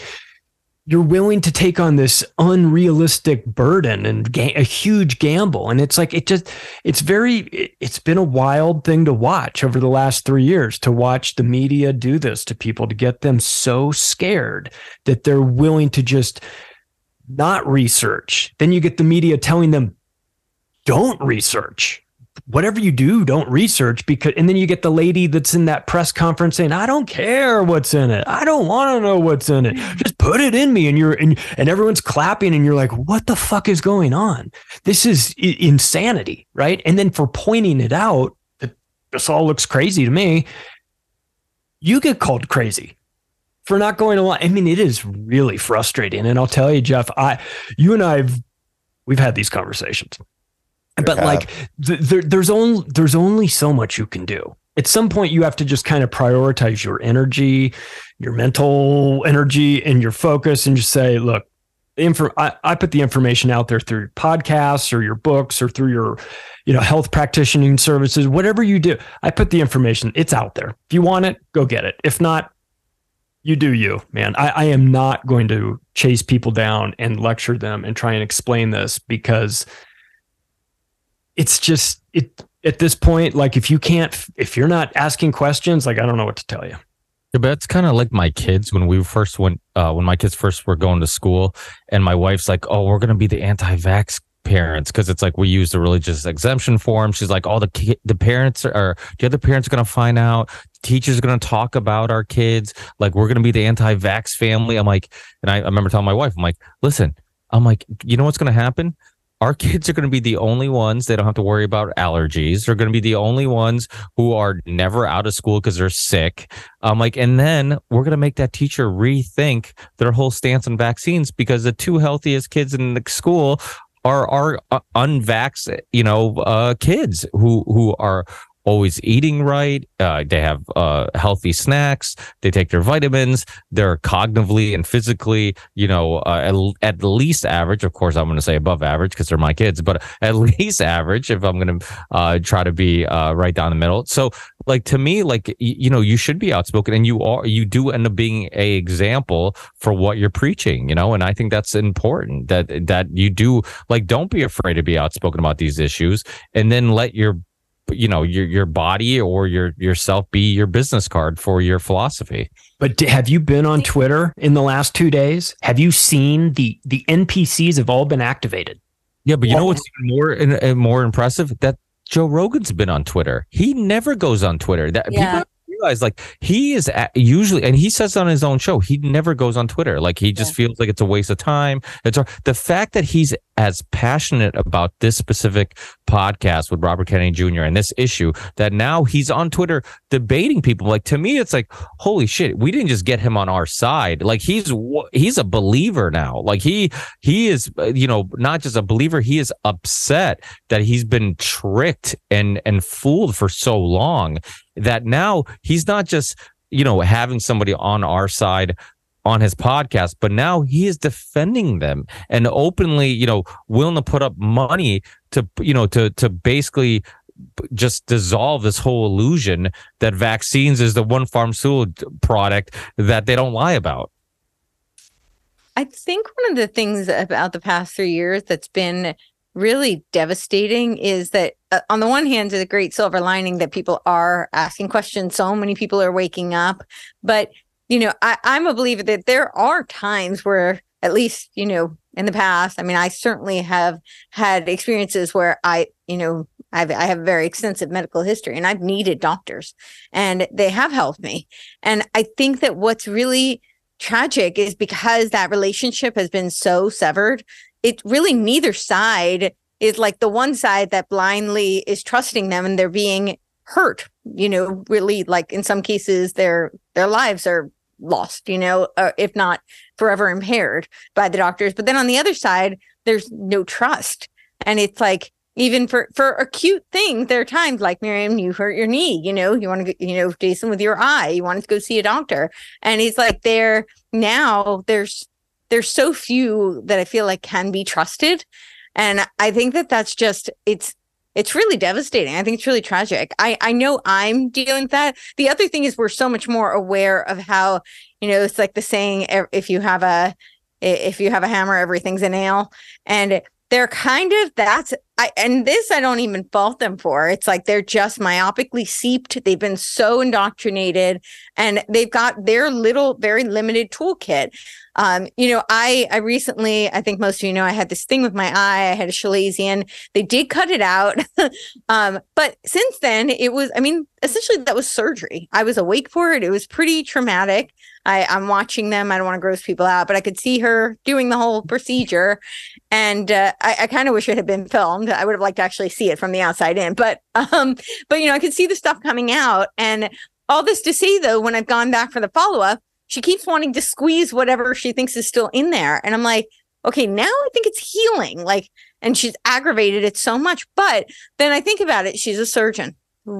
you're willing to take on this unrealistic burden and ga- a huge gamble. And it's like it just it's very it, it's been a wild thing to watch over the last 3 years to watch the media do this to people to get them so scared that they're willing to just not research. Then you get the media telling them don't research whatever you do, don't research because, and then you get the lady that's in that press conference saying, I don't care what's in it. I don't want to know what's in it. Just put it in me. And you're, and, and everyone's clapping and you're like, what the fuck is going on? This is I- insanity. Right. And then for pointing it out, that this all looks crazy to me. You get called crazy for not going along. I mean, it is really frustrating. And I'll tell you, Jeff, I, you and I've, we've had these conversations but like th- th- there's only there's only so much you can do. At some point you have to just kind of prioritize your energy your mental energy and your focus and just say look info I, I put the information out there through podcasts or your books or through your you know health practitioning services whatever you do i put the information it's out there. If you want it go get it. If not you do you man. I, I am not going to chase people down and lecture them and try and explain this because it's just it at this point like if you can't if you're not asking questions like i don't know what to tell you. Yeah, but it's kind of like my kids when we first went uh, when my kids first were going to school and my wife's like oh we're going to be the anti-vax parents because it's like we use the religious exemption form. She's like all the the parents are the other parents are going to find out. Teachers are going to talk about our kids. Like we're going to be the anti-vax family. I'm like and I, I remember telling my wife i'm like listen i'm like you know what's going to happen our kids are going to be the only ones they don't have to worry about allergies. They're going to be the only ones who are never out of school because they're sick. Um like and then we're going to make that teacher rethink their whole stance on vaccines because the two healthiest kids in the school are are uh, unvaxxed you know uh kids who who are always eating right. Uh, they have uh, healthy snacks. They take their vitamins. They're cognitively and physically, you know, uh, at, at, least average. Of course, I'm going to say above average because they're my kids, but *laughs* at least average if I'm going to uh, try to be uh, right down the middle. So, like to me, like you know, you should be outspoken, and you are. You do end up being a example for what you're preaching. You know, and I think that's important. That that you do like. Don't be afraid to be outspoken about these issues, and then let your you know your your body or your yourself be your business card for your philosophy. But have you been on twitter in the last two days? Have you seen the the npcs have all been activated? Yeah but you know what's more and uh, more impressive? That joe rogan's been on twitter. He never goes on twitter. That yeah. people realize like he is at, usually and he says on his own show he never goes on twitter. Like he just yeah. feels like it's a waste of time. It's the fact that he's as passionate about this specific podcast with Robert Kennedy Jr. and this issue that now he's on Twitter debating people. Like to me, it's like, holy shit, we didn't just get him on our side. Like he's he's a believer now. Like he he is, uh, you know, not just a believer. He is upset that he's been tricked and and fooled for so long that now he's not just you know having somebody on our side on his podcast, but now he is defending them and openly, you know, willing to put up money to, you know, to to basically just dissolve this whole illusion that vaccines is the one pharmaceutical product that they don't lie about. I think one of the things about the past three years that's been really devastating is that uh, on the one hand, it's a great silver lining that people are asking questions. So many people are waking up, but you know, I, I'm a believer that there are times where, at least, you know, in the past, I mean, I certainly have had experiences where I, you know, I've, I have very extensive medical history and I've needed doctors and they have helped me. And I think that what's really tragic is because that relationship has been so severed, it really neither side is like the one side that blindly is trusting them and they're being hurt, you know, really like in some cases their their lives are lost, you know, uh, if not forever impaired by the doctors. But then on the other side, there's no trust. And it's like, even for for acute things, there are times like Miriam, you hurt your knee, you know, you want to, you know, Jason with your eye, you wanted to go see a doctor, and he's like, there now, there's there's so few that I feel like can be trusted, and I think that that's just it's it's really devastating. I think it's really tragic. I I know I'm dealing with that. The other thing is we're so much more aware of how you know it's like the saying if you have a if you have a hammer everything's a nail and they're kind of that's I and this I don't even fault them for. It's like they're just myopically seeped. They've been so indoctrinated and they've got their little very limited toolkit. Um, you know, I I recently, I think most of you know, I had this thing with my eye. I had a chalazion. They did cut it out, *laughs* um, but since then, it was. I mean, essentially, that was surgery. I was awake for it. It was pretty traumatic. I, I'm watching them. I don't want to gross people out, but I could see her doing the whole procedure, and uh, I, I kind of wish it had been filmed. I would have liked to actually see it from the outside in, but *laughs* um, but you know, I could see the stuff coming out, and all this to say though, when I've gone back for the follow up, she keeps wanting to squeeze whatever she thinks is still in there, and I'm like, okay, now I think it's healing, like, and she's aggravated it so much. But then I think about it, she's a surgeon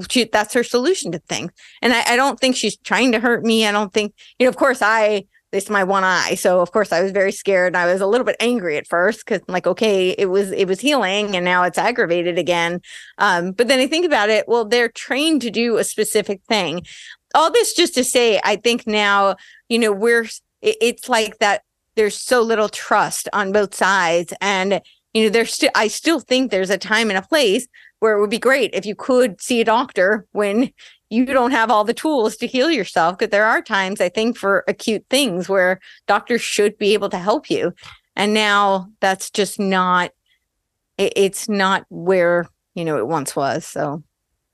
she, that's her solution to things. And I, I, don't think she's trying to hurt me. I don't think, you know, of course, I, this is my one eye. So of course I was very scared. I was a little bit angry at first because like, okay, it was, it was healing and now it's aggravated again. Um, but then I think about it, well, they're trained to do a specific thing. All this just to say, I think now, you know, we're, it, it's like that there's so little trust on both sides. And, you know, there's still, I still think there's a time and a place where it would be great if you could see a doctor when you don't have all the tools to heal yourself because there are times i think for acute things where doctors should be able to help you and now that's just not it, it's not where you know it once was so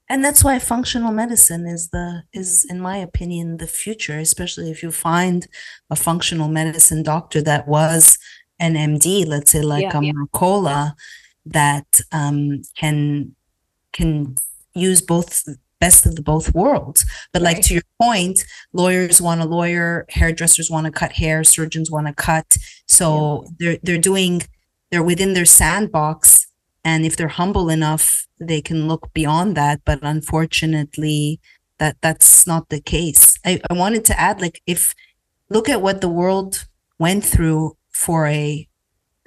and that's why functional medicine is the is in my opinion the future especially if you find a functional medicine doctor that was an md let's say like yeah, a yeah. Mercola, that um, can can use both best of the both worlds. But right. like to your point, lawyers want a lawyer, hairdressers want to cut hair, surgeons want to cut. So yeah. they're they're doing they're within their sandbox. And if they're humble enough, they can look beyond that. But unfortunately, that that's not the case. I, I wanted to add, like, if look at what the world went through for a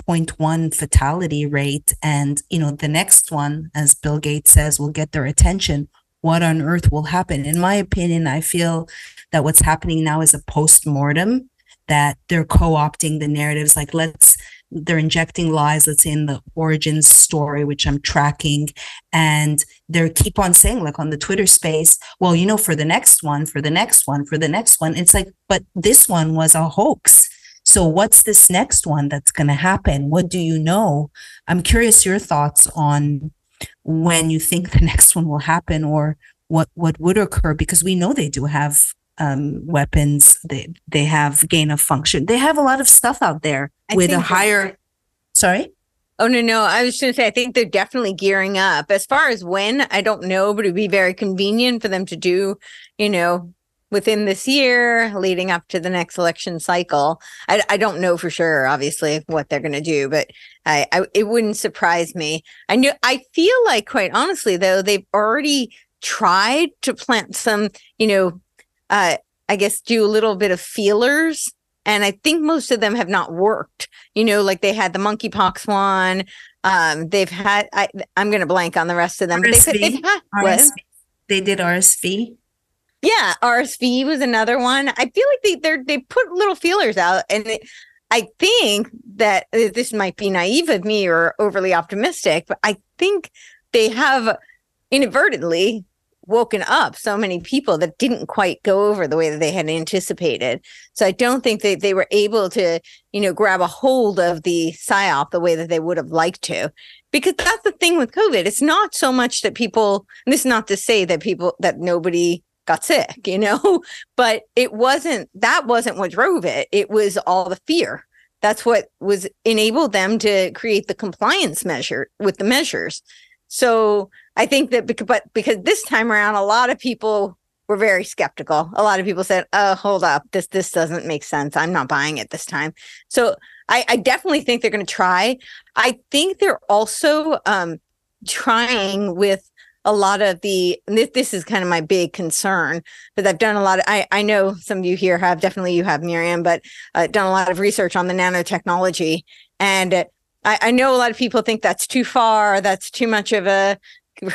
0.1 fatality rate. And you know the next one as bill gates says will get their attention. What on earth will happen? In my opinion i feel that what's happening now is a post-mortem that they're co-opting the narratives. Like let's they're injecting lies let's say in the origins story which i'm tracking. And they keep on saying like on the twitter space well you know for the next one for the next one for the next one. It's like but this one was a hoax so, what's this next one that's going to happen? What do you know? I'm curious your thoughts on when you think the *laughs* next one will happen or what what would occur because we know they do have um, weapons. They they have gain of function. They have a lot of stuff out there I with a higher. Sorry. Oh no, no. I was going to say I think they're definitely gearing up. As far as when, I don't know, but it'd be very convenient for them to do, you know, within this year leading up to the next election cycle. I, I don't know for sure, obviously, what they're going to do, but I, I, it wouldn't surprise me. I know, I feel like, quite honestly, though, they've already tried to plant some, you know, uh, I guess do a little bit of feelers. And I think most of them have not worked. You know, like they had the monkeypox one. Um, they've had. I, I'm going to blank on the rest of them. RSV, they've had, RSV. They did RSV. Yeah, RSV was another one. I feel like they they they put little feelers out, and I think that uh, this might be naive of me or overly optimistic, but I think they have inadvertently woken up so many people that didn't quite go over the way that they had anticipated. So I don't think that they were able to, you know, grab a hold of the psyop the way that they would have liked to. Because that's the thing with COVID. It's not so much that people, and this is not to say that people, that nobody got sick, *laughs* you know, but it wasn't, that wasn't what drove it. It was all the fear. That's what was enabled them to create the compliance measure with the measures. So I think that because, but because this time around, a lot of people were very skeptical. A lot of people said, "Oh, hold up, this this doesn't make sense. I'm not buying it this time." So I, I definitely think they're going to try. I think they're also um, trying with a lot of the this, this is kind of my big concern because I've done a lot of I, I know some of you here have definitely you have Miriam, but uh, done a lot of research on the nanotechnology and I, I know a lot of people think that's too far, that's too much of a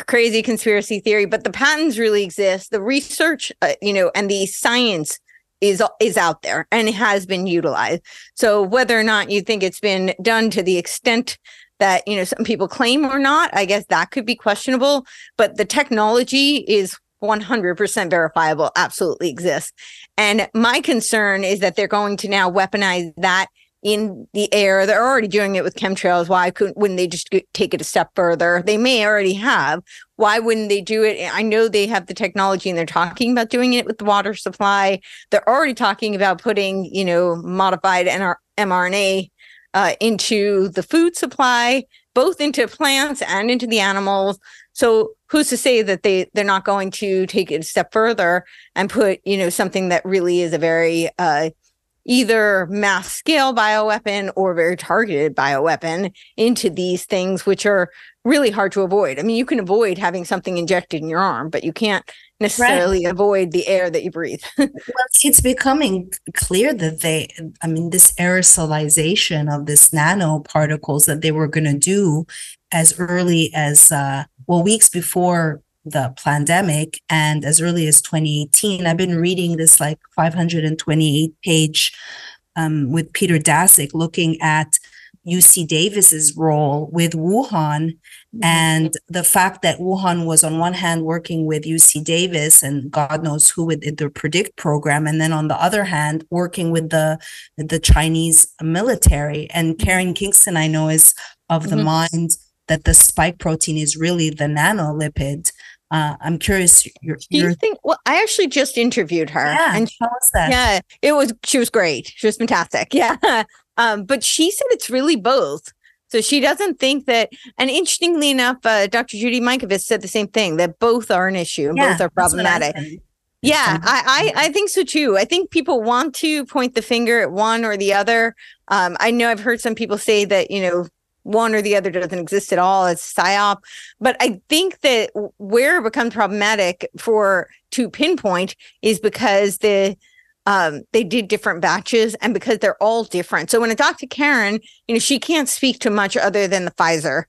crazy conspiracy theory, but the patents really exist. The research, uh, you know, and the science is is out there and has been utilized. So whether or not you think it's been done to the extent that you know some people claim or not, I guess that could be questionable. But the technology is 100% verifiable, absolutely exists. And my concern is that they're going to now weaponize that in the air. They're already doing it with chemtrails. Why couldn't wouldn't they just take it a step further? They may already have. Why wouldn't they do it? I know they have the technology and they're talking about doing it with the water supply. They're already talking about putting, you know, modified NR- mRNA uh, into the food supply, both into plants and into the animals. So who's to say that they they're not going to take it a step further and put, you know, something that really is a very uh, either mass scale bioweapon or very targeted bioweapon into these things, which are really hard to avoid. I mean, you can avoid having something injected in your arm, but you can't necessarily right. avoid the air that you breathe. *laughs* well, it's becoming clear that they, I mean, this aerosolization of this nanoparticles that they were going to do as early as, uh, well, weeks before the pandemic and as early as 2018 i've been reading this like 528 page um, with peter daszak looking at uc davis's role with wuhan mm-hmm. and the fact that wuhan was on one hand working with uc davis and god knows who with the predict program and then on the other hand working with the the chinese military and karen kingston i know is of the mm-hmm. mind that the spike protein is really the nanolipid uh, I'm curious. Your, Do you think? Well, I actually just interviewed her. Yeah, and tell us that. Yeah, it was. She was great. She was fantastic. *laughs* Yeah, um, but she said it's really both. So she doesn't think that. And interestingly enough, uh, Dr. Judy Mikovits said the same thing that both are an issue. Yeah, both are problematic. Yeah, I, I, I think so too. I think people want to point the finger at one or the other. Um, I know I've heard some people say that you know one or the other doesn't exist at all. It's psyop. But I think that where it becomes problematic for to pinpoint is because the um, they did different batches and because they're all different. So when I talk to Karen, you know, she can't speak to much other than the Pfizer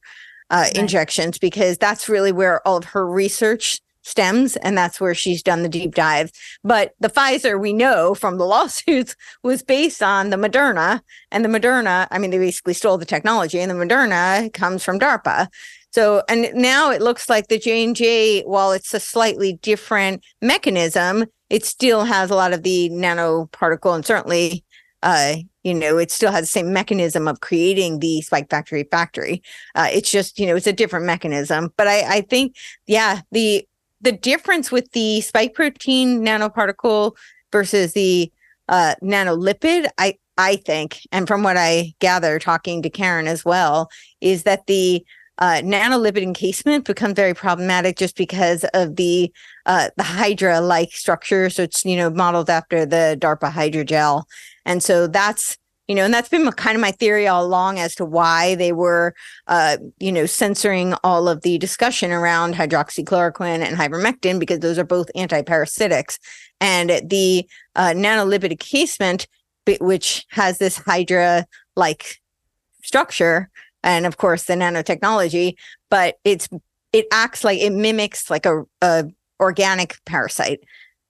uh, right. injections because that's really where all of her research stems and that's where she's done the deep dive but the pfizer we know from the *laughs* lawsuits was based on the moderna and the moderna i mean they basically stole the technology and the moderna comes from darpa so and now it looks like the j&j while it's a slightly different mechanism it still has a lot of the nanoparticle and certainly uh, you know, it still has the same mechanism of creating the spike factory factory. Uh, it's just, you know, it's a different mechanism. But I, I think, yeah, the the difference with the spike protein nanoparticle versus the uh, nanolipid, I I think, and from what I gather, talking to Karen as well, is that the uh, nanolipid encasement becomes very problematic just because of the uh, the Hydra-like structure. So it's you know modeled after the DARPA hydrogel, and so that's you know and that's been kind of my theory all along as to why they were uh, you know censoring all of the discussion around hydroxychloroquine and ivermectin because those are both antiparasitics and the uh, nanolipid encasement which has this hydra like structure and of course the nanotechnology but it's it acts like it mimics like a, a organic parasite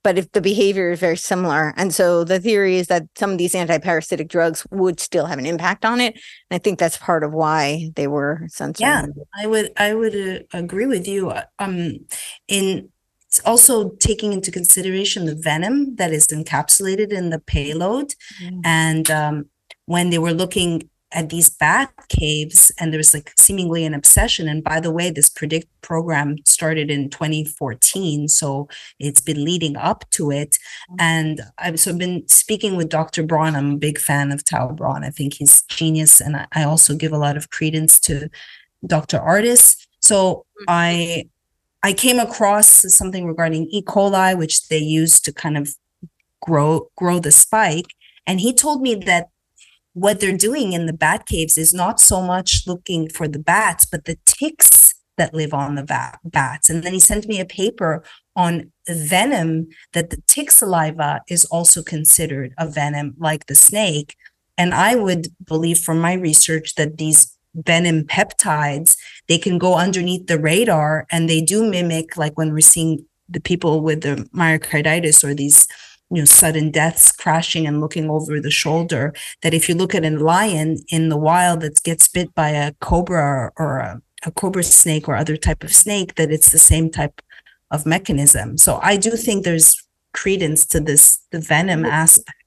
but if the behavior is very similar. And so the theory is that some of these antiparasitic drugs would still have an impact on it. And I think that's part of why they were censored. Yeah, I would I would uh, agree with you. Um, in also taking into consideration the venom that is encapsulated in the payload. Mm. And um, when they were looking at these bat caves and there was like seemingly an obsession. And by the way this predict program started in 2014 so it's been leading up to it. Mm-hmm. and i've so been speaking with dr braun. I'm a big fan of Tau braun. I think he's genius and i, I also give a lot of credence to dr Ardis so mm-hmm. i i came across something regarding e. coli which they use to kind of grow grow the spike. And he told me that what they're doing in the bat caves is not so much looking for the bats, but the ticks that live on the bat- bats. And then he sent me a paper on venom that the tick saliva is also considered a venom like the snake. And I would believe from my research that these venom peptides, they can go underneath the radar and they do mimic like when we're seeing the people with the myocarditis or these you know sudden deaths crashing and looking over the shoulder that if you look at a lion in the wild that gets bit by a cobra or a, a cobra snake or other type of snake that it's the same type of mechanism so i do think there's credence to this the venom aspect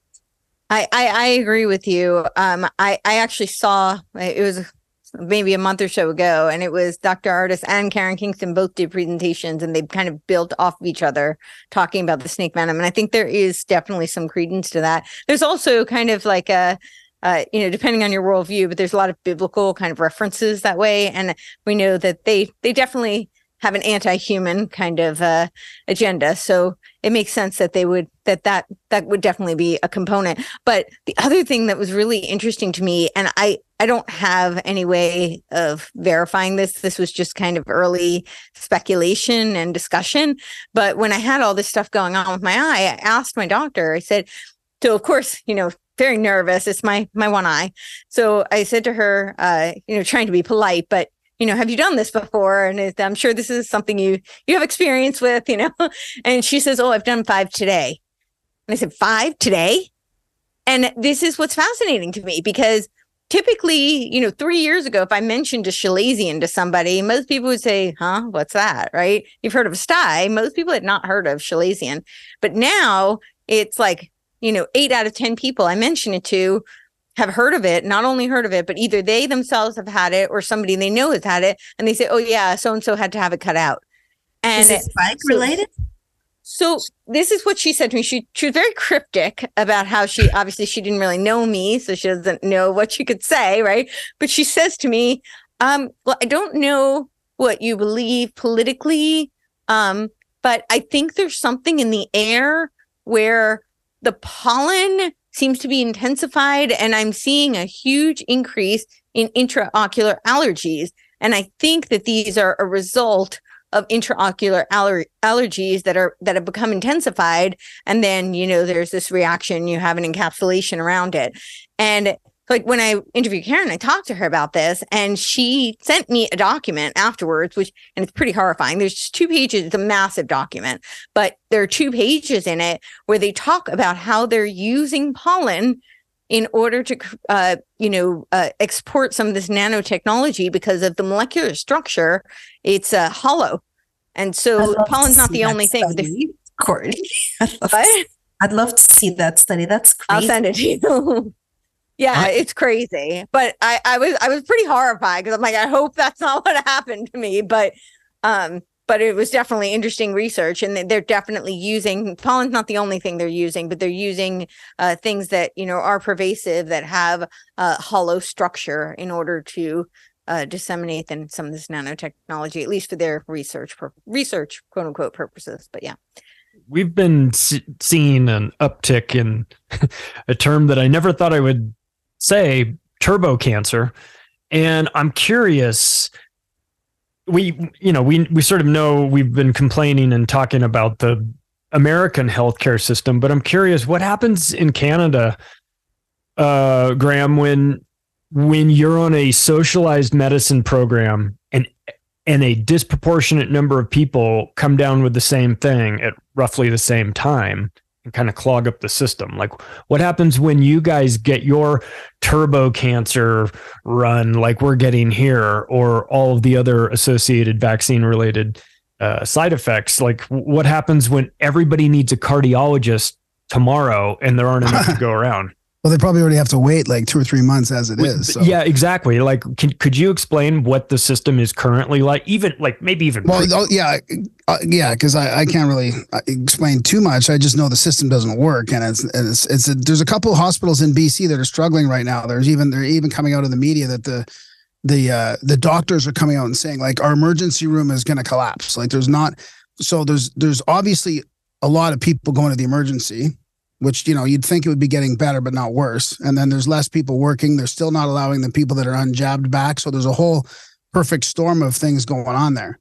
I, I, I agree with you. Um, I, I actually saw it was maybe a month or so ago, and it was Dr. Ardis and Karen Kingston both did presentations, and they kind of built off of each other talking about the snake venom. And I think there is definitely some credence to that. There's also kind of like a uh, you know, depending on your worldview, but there's a lot of biblical kind of references that way, and we know that they they definitely have an anti-human kind of uh, agenda. So it makes sense that they would that that that would definitely be a component. But the other thing that was really interesting to me, and I I don't have any way of verifying this. This was just kind of early speculation and discussion. But when I had all this stuff going on with my eye, I asked my doctor. I said, so of course, you know, very nervous. It's my my one eye. So I said to her, uh, you know, trying to be polite, but you know, have you done this before? And I'm sure this is something you you have experience with, you know. *laughs* And she says, "Oh, I've done five today." And I said, five today?" And this is what's fascinating to me because typically, you know, three years ago, if I mentioned a chalazion to somebody, most people would say, "Huh, what's that?" Right? You've heard of a sty. Most people had not heard of chalazion, but now it's like you know, eight out of ten people I mention it to have heard of it, not only heard of it, but either they themselves have had it or somebody they know has had it, and they say, "Oh yeah, so and so had to have it cut out." And is it spike related? So this is what she said to me. She she was very cryptic about how she obviously she didn't really know me, so she doesn't know what she could say, right? But she says to me, um, "Well, I don't know what you believe politically, um, but I think there's something in the air where the pollen seems to be intensified and i'm seeing a huge increase in intraocular allergies and i think that these are a result of intraocular aller- allergies that are that have become intensified and then you know there's this reaction you have an encapsulation around it and like when I interviewed Karen, I talked to her about this and she sent me a document afterwards, which, and it's pretty horrifying. There's just two pages. It's a massive document, but there are two pages in it where they talk about how they're using pollen in order to, uh, you know, uh, export some of this nanotechnology because of the molecular structure. It's uh, hollow. And so pollen's not the only thing. Courtney. *laughs* I'd love, to, I'd love to see that study. That's crazy. I'll send it to you. *laughs* Yeah, I, it's crazy. But I, I was I was pretty horrified because I'm like, I hope that's *laughs* not what happened to me. But um, but it was definitely interesting research, and they're definitely using pollen's not the only thing they're using, but they're using uh, things that you know are pervasive that have a hollow structure in order to uh, disseminate then some of this nanotechnology, at least for their research per- research quote unquote purposes. But yeah we've been seeing an uptick in *laughs* a term that I never thought I would say turbo cancer. And I'm curious, we, you know, we, we sort of know we've been complaining and talking about the American healthcare system, but I'm curious what happens in Canada, uh, Graham, when, when you're on a socialized medicine program and and a disproportionate number of people come down with the same thing at roughly the same time and kind of clog up the system. Like what happens when you guys get your turbo cancer run like we're getting here or all of the other associated vaccine related uh, side effects. Like, what happens when everybody needs a cardiologist tomorrow and there aren't enough to *laughs* go around? Well, they probably already have to wait like two or three months as it is. So. Yeah, exactly. Like, can, could you explain what the system is currently like? Even like maybe even. Well, oh, yeah, uh, yeah, because I, I can't really uh, explain too much. I just know the system doesn't work, and it's and it's, it's a, there's a couple of hospitals in BC that are struggling right now. There's even they're even coming out in the media that the the uh, the doctors are coming out and saying like our emergency room is going to collapse. Like there's not so there's there's obviously a lot of people going to the emergency which you know you'd think it would be getting better but not worse. And then there's less people working. They're still not allowing the people that are unjabbed back. So there's a whole perfect storm of things going on there.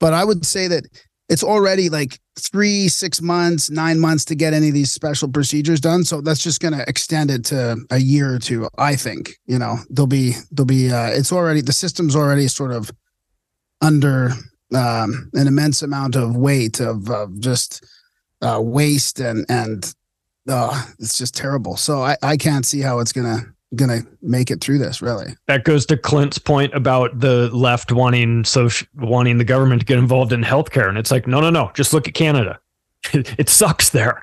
But i would say that it's already like three six months nine months to get any of these special procedures done. So that's just going to extend it to a year or two i think you know. There'll be there'll be uh it's already the system's already sort of under um an immense amount of weight of, of just uh, waste and and oh, it's just terrible. So I, I can't see how it's gonna gonna make it through this really. That goes to clint's point about the left wanting so wanting the government to get involved in healthcare. And it's like no no no just look at canada. *laughs* It sucks there.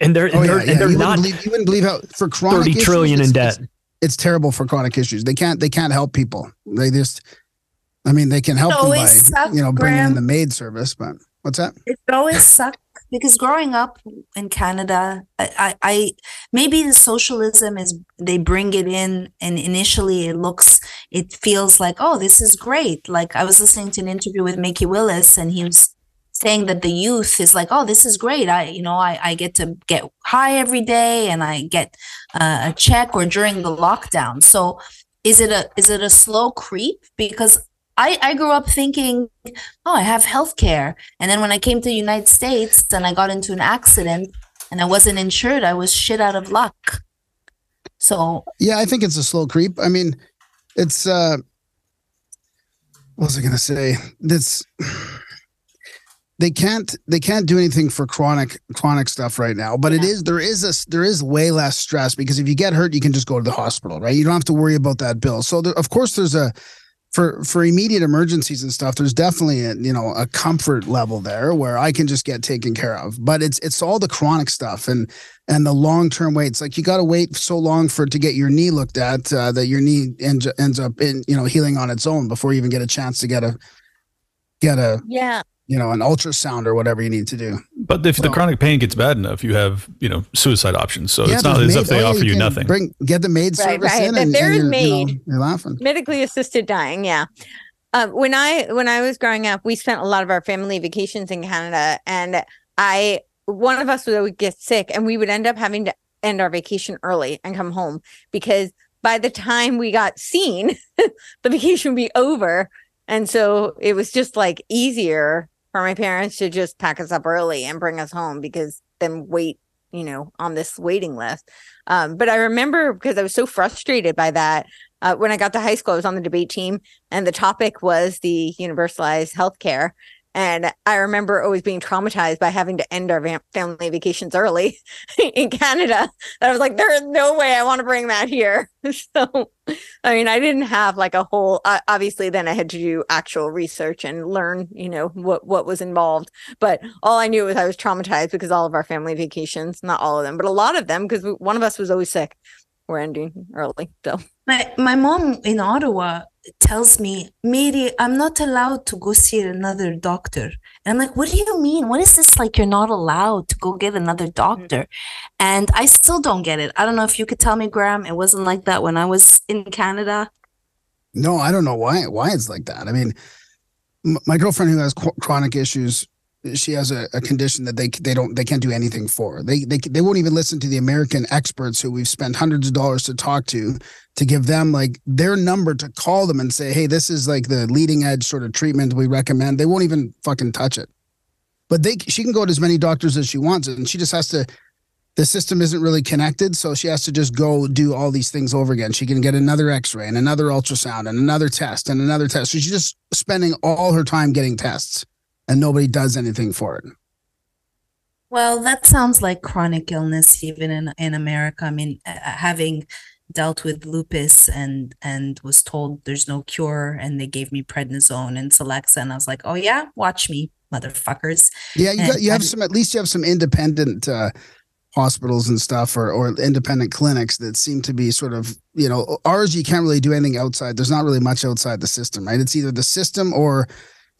And they're, oh, they're, yeah, yeah. And they're you not believe, you wouldn't believe how for chronic 30 issues, trillion in debt. it's, it's, terrible for chronic issues. They can't they can't help people. They just i mean they can help them by suck, you know bringing Graham. in the MAID service but what's that? It always sucks because growing up in Canada, I, I, I, maybe the socialism is they bring it in, and initially it looks, it feels like, oh, this is great. Like I was listening to an interview with Mikki Willis, and he was saying that the youth is like, oh, this is great. I, you know, I, I get to get high every day, and I get uh, a check or during the lockdown. So is it a is it a slow creep? Because I, I grew up thinking, oh, I have health care. And then when I came to the United States and I got into an accident and I wasn't insured, I was shit out of luck. So Yeah, I think it's a slow creep. I mean, it's uh what was I gonna say? This *sighs* they can't they can't do anything for chronic chronic stuff right now but yeah. it is there is a there is way less stress because if you get hurt you can just go to the hospital right you don't have to worry about that bill so there, of course there's a for for immediate emergencies and stuff there's definitely a, you know a comfort level there where i can just get taken care of. But it's it's all the chronic stuff and and the long term waits. Like you got to wait so long for to get your knee looked at uh, that your knee ends, ends up in you know healing on its own before you even get a chance to get a get a yeah you know, an ultrasound or whatever you need to do. But if the chronic pain gets bad enough, you have, you know, suicide options. So yeah, it's not as if they oh, offer you, you nothing. Bring get the MAID right, service right. in, and, there and is MAID. You know, you're laughing. Medically assisted dying, yeah. Uh, when I when I was growing up, we spent a lot of our family vacations in Canada, and I one of us would get sick, and we would end up having to end our vacation early and come home because by the time we got seen, *laughs* the vacation would be over. And so it was just like easier for my parents to just pack us up early and bring us home because then wait, you know, on this waiting list. Um, but I remember because I was so frustrated by that. Uh, when I got to high school, I was on the debate team, and the topic was the universalized healthcare. And I remember always being traumatized by having to end our family vacations early *laughs* in Canada. And I was like, there is no way I want to bring that here. *laughs* so, I mean, I didn't have like a whole, uh, obviously, then I had to do actual research and learn, you know, what, what was involved. But all I knew was I was traumatized because all of our family vacations, not all of them, but a lot of them, because one of us was always sick, were ending early. So, my, my mom in Ottawa tells me, Mary, I'm not allowed to go see another doctor. And I'm like, what do you mean? What is this like? You're not allowed to go get another mm-hmm. doctor. And I still don't get it. I don't know if you could tell me, Graham, it wasn't like that when I was in Canada. No, I don't know why, why it's like that. I mean, my girlfriend who has chronic issues, she has a, a, condition that they they don't they can't do anything for. They they they won't even listen to the American experts who we've spent hundreds of dollars to talk to to give them like their number to call them and say, "Hey, this is like the leading edge sort of treatment we recommend." They won't even fucking touch it. But they she can go to as many doctors as she wants and she just has to the system isn't really connected, so she has to just go do all these things over again. She can get another x-ray and another ultrasound and another test and another test. So she's just spending all her time getting tests and nobody does anything for it. Well, that sounds like chronic illness, even in, in America. I mean, uh, having dealt with lupus and and was told there's no cure and they gave me prednisone and celexa and i was like oh yeah watch me motherfuckers yeah you, got, you have some at least you have some independent uh, hospitals and stuff or, or independent clinics that seem to be sort of you know ours you can't really do anything outside there's not really much outside the system right it's either the system or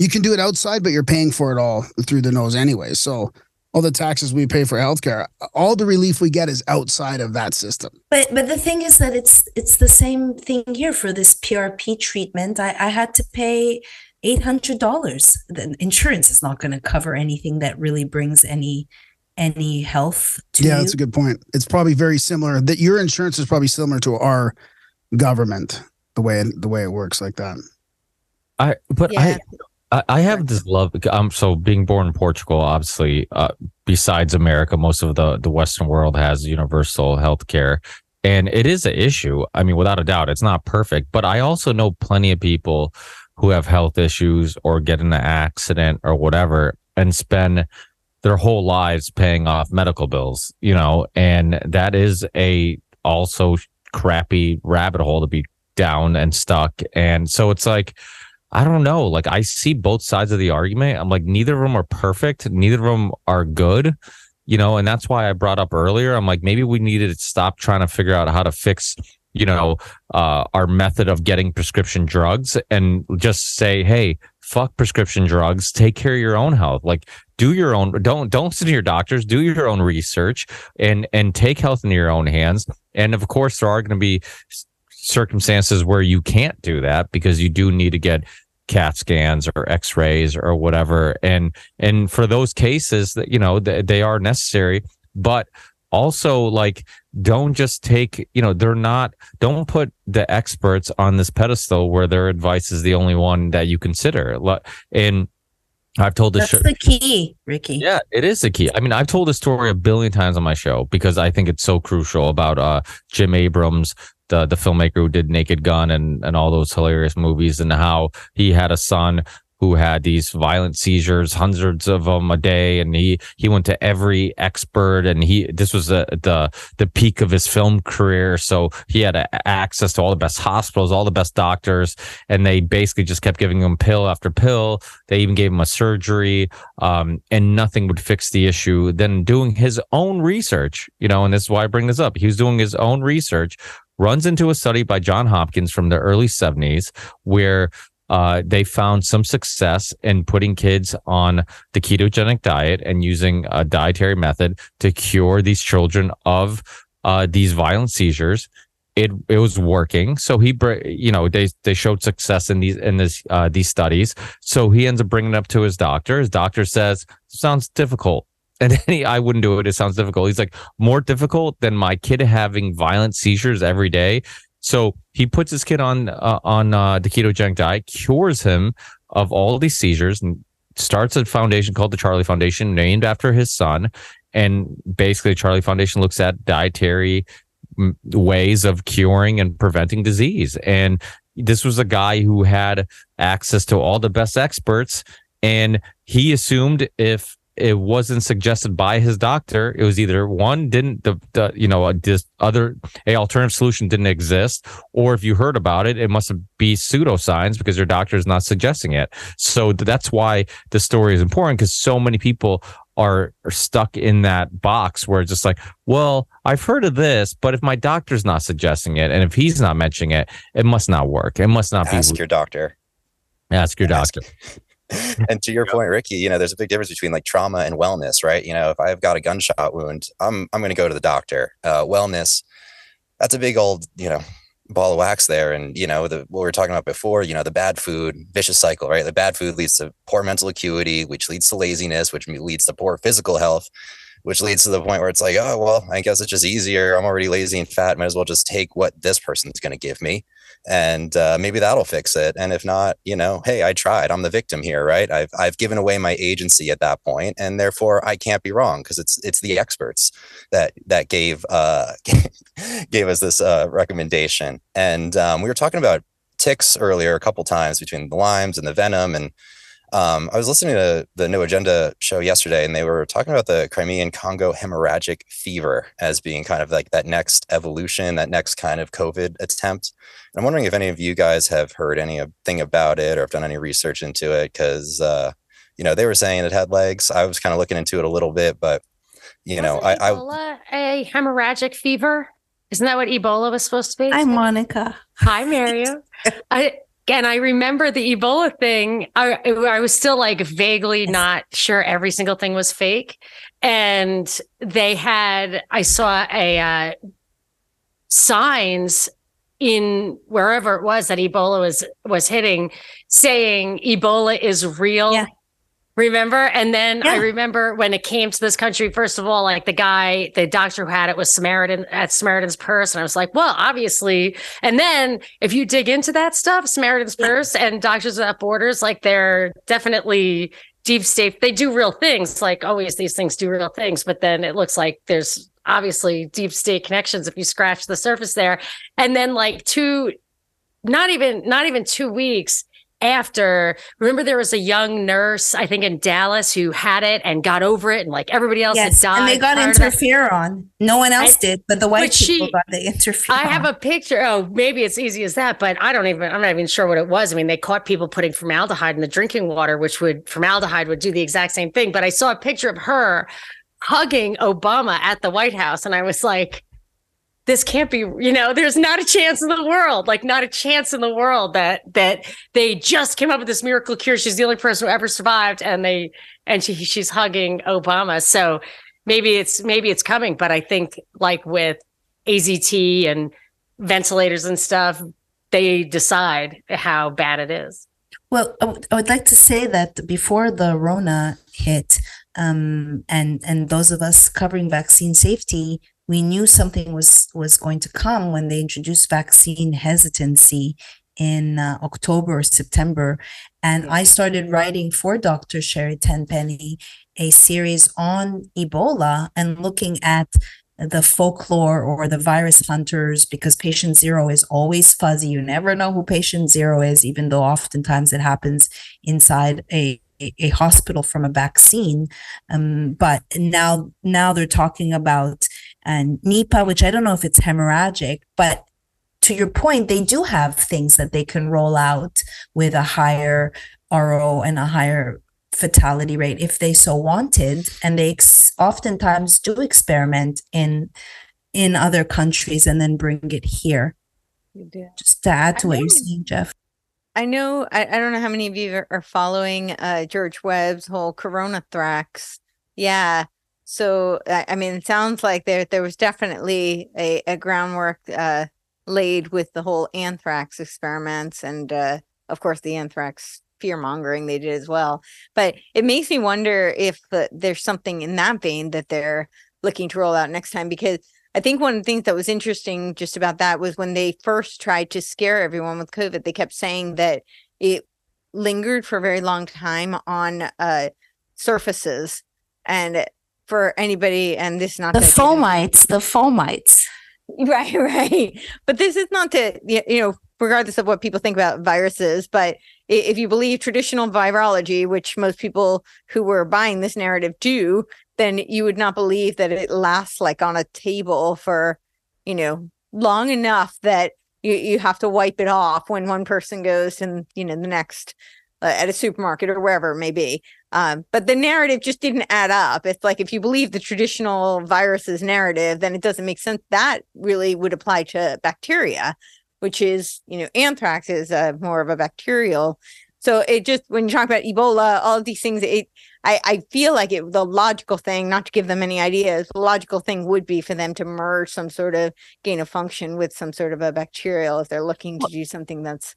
you can do it outside but you're paying for it all through the nose anyway so all the taxes we pay for healthcare, all the relief we get is outside of that system. But but the thing is that it's it's the same thing here for this PRP treatment. I, I had to pay eight hundred dollars. The insurance is not going to cover anything that really brings any any health to yeah, you. that's a good point. It's probably very similar. That your insurance is probably similar to our government, the way the way it works like that. I but yeah. I I, I have this love. Um, so being born in Portugal, obviously, uh, besides America, most of the the Western world has universal health care, and it is an issue. I mean, without a doubt, it's not perfect. But I also know plenty of people who have health issues or get in an accident or whatever, and spend their whole lives paying off medical bills. You know, and that is a also crappy rabbit hole to be down and stuck. And so it's like I don't know. Like I see both sides of the argument. I'm like, neither of them are perfect. Neither of them are good, you know, and that's why I brought up earlier. I'm like, maybe we needed to stop trying to figure out how to fix, you know, uh, our method of getting prescription drugs and just say, Hey, fuck prescription drugs. Take care of your own health. Like do your own, don't, don't listen to your doctors, do your own research and, and take health into your own hands. And of course, there are going to be circumstances where you can't do that because you do need to get CAT scans or X-rays or whatever. And and for those cases that you know they, they are necessary, but also like don't just take you know they're not don't put the experts on this pedestal where their advice is the only one that you consider and I've told this. That's show, the key, Ricky. Yeah, it is the key. I mean, I've told this story a billion times on my show because I think it's so crucial about uh, Jim Abrahams the the filmmaker who did Naked Gun and and all those hilarious movies, and how he had a son who had these violent seizures, hundreds of them a day, and he he went to every expert, and he this was the the the peak of his film career, so he had access to all the best hospitals, all the best doctors, and they basically just kept giving him pill after pill. They even gave him a surgery, um, and nothing would fix the issue. Then doing his own research, you know, and this is why I bring this up. He was doing his own research, runs into a study by John Hopkins from the early 70s where uh, they found some success in putting kids on the ketogenic diet and using a dietary method to cure these children of uh, these violent seizures. It it was working, so he you know they they showed success in these in this uh, these studies. So he ends up bringing it up to his doctor. His doctor says sounds difficult. And he, I wouldn't do it. It sounds difficult. He's like, more difficult than my kid having violent seizures every day. So he puts his kid on uh, on uh, the ketogenic diet, cures him of all these seizures, and starts a foundation called the Charlie Foundation, named after his son. And basically, the Charlie Foundation looks at dietary ways of curing and preventing disease. And this was a guy who had access to all the best experts, and he assumed if it wasn't suggested by his doctor. It was either one didn't the, the you know uh, this other a alternative solution didn't exist, or if you heard about it, it must be pseudoscience because your doctor is not suggesting it. So that's why the story is important because so many people are, are stuck in that box where it's just like, well, I've heard of this, but if my doctor's not suggesting it and if he's not mentioning it, it must not work. It must not Ask be. Ask your doctor. Ask your doctor. *laughs* and to your point, Ricky, you know, there's a big difference between like trauma and wellness, right? You know, if I've got a gunshot wound, I'm I'm going to go to the doctor. Uh, wellness, that's a big old, you know, ball of wax there. And you know, the what we were talking about before, you know, the bad food vicious cycle, right? The bad food leads to poor mental acuity, which leads to laziness, which leads to poor physical health, which leads to the point where it's like, oh well, I guess it's just easier. I'm already lazy and fat. Might as well just take what this person's going to give me and uh, maybe that'll fix it. And if not, you know, hey, I tried. I'm the victim here, right? I've I've given away my agency at that point, and therefore I can't be wrong because it's it's the experts that that gave uh, *laughs* gave us this uh, recommendation. And um, we were talking about ticks earlier a couple times between the limes and the venom and Um, I was listening to the No Agenda show yesterday, and they were talking about the Crimean Congo hemorrhagic fever as being kind of like that next evolution, that next kind of COVID attempt. And I'm wondering if any of you guys have heard anything about it or have done any research into it, because uh, you know they were saying it had legs. I was kind of looking into it a little bit, but you know, I, Ebola I a hemorrhagic fever. Isn't that what Ebola was supposed to be? Hi, Monica. Hi, Mario. *laughs* I and I remember the Ebola thing. I, I was still like vaguely not sure every single thing was fake. And they had, I saw a uh, signs in wherever it was that Ebola was was hitting, saying Ebola is real. Yeah. Remember? And then yeah. I remember when it came to this country, first of all, like the guy, the doctor who had it was Samaritan at Samaritan's Purse. And I was like, well, obviously. And then if you dig into that stuff, Samaritan's yeah. Purse and Doctors Without Borders, like they're definitely deep state. They do real things. Like always, these things do real things. But then it looks like there's obviously deep state connections if you scratch the surface there. And then like two, not even, not even two weeks after remember there was a young nurse i think in dallas who had it and got over it and like everybody else yes, had died and they got interferon. No one else I, did but the white but people she, got the interferon. I have a picture oh maybe it's easy as that but i don't even i'm not even sure what it was. I mean they caught people putting formaldehyde in the drinking water which would formaldehyde would do the exact same thing but i saw a picture of her hugging obama at the white house and i was like this can't be you know there's not a chance in the world like not a chance in the world that that they just came up with this miracle cure. She's the only person who ever survived and they and she she's hugging obama. So maybe it's maybe it's coming but i think like with AZT and ventilators and stuff they decide how bad it is. Well I, w- I would like to say that before the rona hit um, and and those of us covering vaccine safety we knew something was was going to come when they introduced vaccine hesitancy in uh, October or September. And I started writing for Dr. Sherri Tenpenny a series on Ebola and looking at the folklore or the virus hunters because patient zero is always fuzzy. You never know who patient zero is, even though oftentimes it happens inside a a, hospital from a vaccine. Um, but now, now they're talking about and Nipah, which I don't know if it's hemorrhagic, but to your point, they do have things that they can roll out with a higher RO and a higher fatality rate if they so wanted. And they ex- oftentimes do experiment in in other countries and then bring it here. Just to add to what you're saying, Jeff. I know I, I don't know how many of you are following uh, George Webb's whole corona thrax. Yeah, so I mean, it sounds like there there was definitely a, a groundwork uh, laid with the whole anthrax experiments, and uh, of course the anthrax fear mongering they did as well. But it makes me wonder if the, there's something in that vein that they're looking to roll out next time because I think one of the things that was interesting just about that was when they first tried to scare everyone with COVID, they kept saying that it lingered for a very long time on uh, surfaces and for anybody, and this not the fomites, the fomites. Right, *laughs* right. But this is not to you know, regardless of what people think about viruses, but if you believe traditional virology, which most people who were buying this narrative do, then you would not believe that it lasts like on a table for, you know, long enough that you, you have to wipe it off when one person goes and, you know, the next uh, at a supermarket or wherever it may be. Um, but the narrative just didn't add up. It's like if you believe the traditional viruses narrative, then it doesn't make sense. That really would apply to bacteria, which is, you know, anthrax is a, more of a bacterial. So it just when you talk about Ebola, all of these things, it I, I feel like it the logical thing, not to give them any ideas, the logical thing would be for them to merge some sort of gain of function with some sort of a bacterial if they're looking to do something that's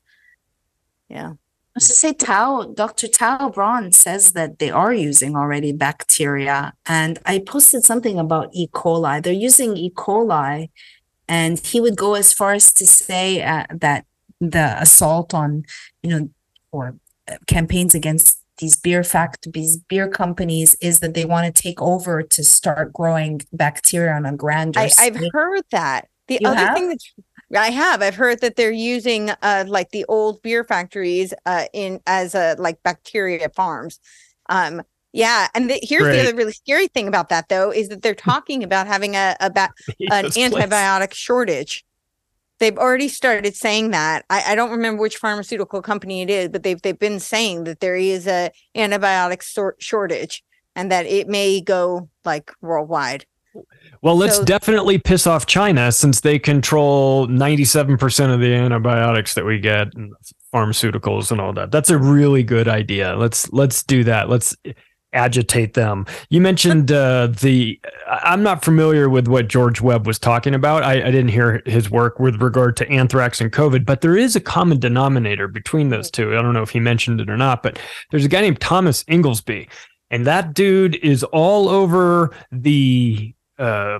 yeah to say Tau, Dr. Tau Braun says that they are using already bacteria. And I posted something about E. coli. They're using E. coli. And he would go as far as to say uh, that the assault on, you know, or uh, campaigns against these beer fact these beer companies is that they want to take over to start growing bacteria on a grander I, have heard that. The you other have? thing that I have. I've heard that they're using uh like the old beer factories uh in as a like bacteria farms. Um yeah, and the, here's Great. the other really scary thing about that though is that they're *laughs* talking about having a a about *laughs* an antibiotic shortage. They've already started saying that. I, I, don't remember which pharmaceutical company it is, but they've they've been saying that there is a antibiotic sort shortage and that it may go like worldwide. Well, let's so, definitely piss off China since they control 97% of the antibiotics that we get and pharmaceuticals and all that. That's a really good idea. Let's let's do that. Let's agitate them. You mentioned uh, the. I'm not familiar with what George Webb was talking about. I, I, didn't hear his work with regard to anthrax and COVID, but there is a common denominator between those two. I don't know if he mentioned it or not, but there's a guy named Thomas Inglesby, and that dude is all over the. Uh,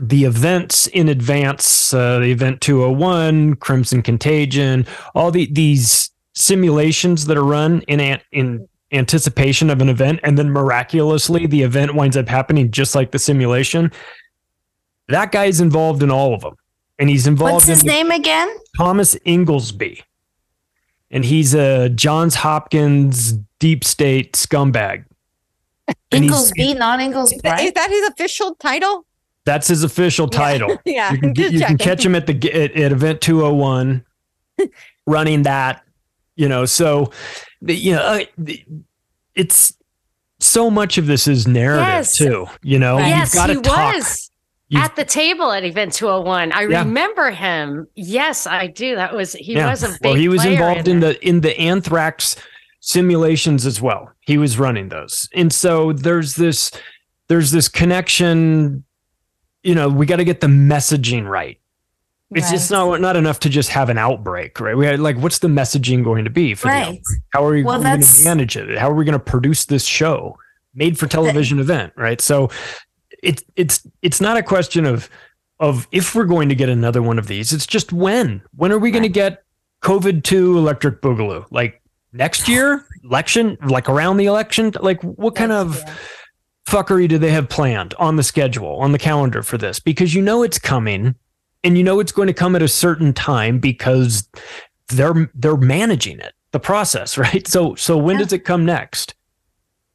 the events in advance, uh, the event 201, Crimson Contagion, all the these simulations that are run in in anticipation of an event and then miraculously the event winds up happening just like the simulation. That guy's involved in all of them. And he's involved what's his in name again? Thomas inglesby. And he's a johns hopkins deep state scumbag inglesby not inglesby is that his official title? That's his official title. *laughs* Yeah, you can, you can catch him at the at, at event 201 *laughs* running that you know so you know uh, it's so much of this is narrative yes. too you know? Yes he talk. was You've, at the table at event 201 i yeah. remember him. Yes i do. That was he yeah. was a well he was involved in, in the in the anthrax simulations as well he was running those and so there's this there's this connection you know we got to get the messaging right it's right. just not not enough to just have an outbreak, right? We had like, what's the messaging going to be for right. the How are we, well, going to manage it? How are we going to produce this show, made for television event, right? So, it's it's it's not a question of of if we're going to get another one of these. It's just when. When are we right. going to get COVID two Electric Boogaloo? Like next year, election, like around the election, like what kind of fuckery do they have planned on the schedule, on the calendar for this? Because you know it's coming and you know it's going to come at a certain time because they're they're managing it the process *laughs* right? So so when yeah. does it come next?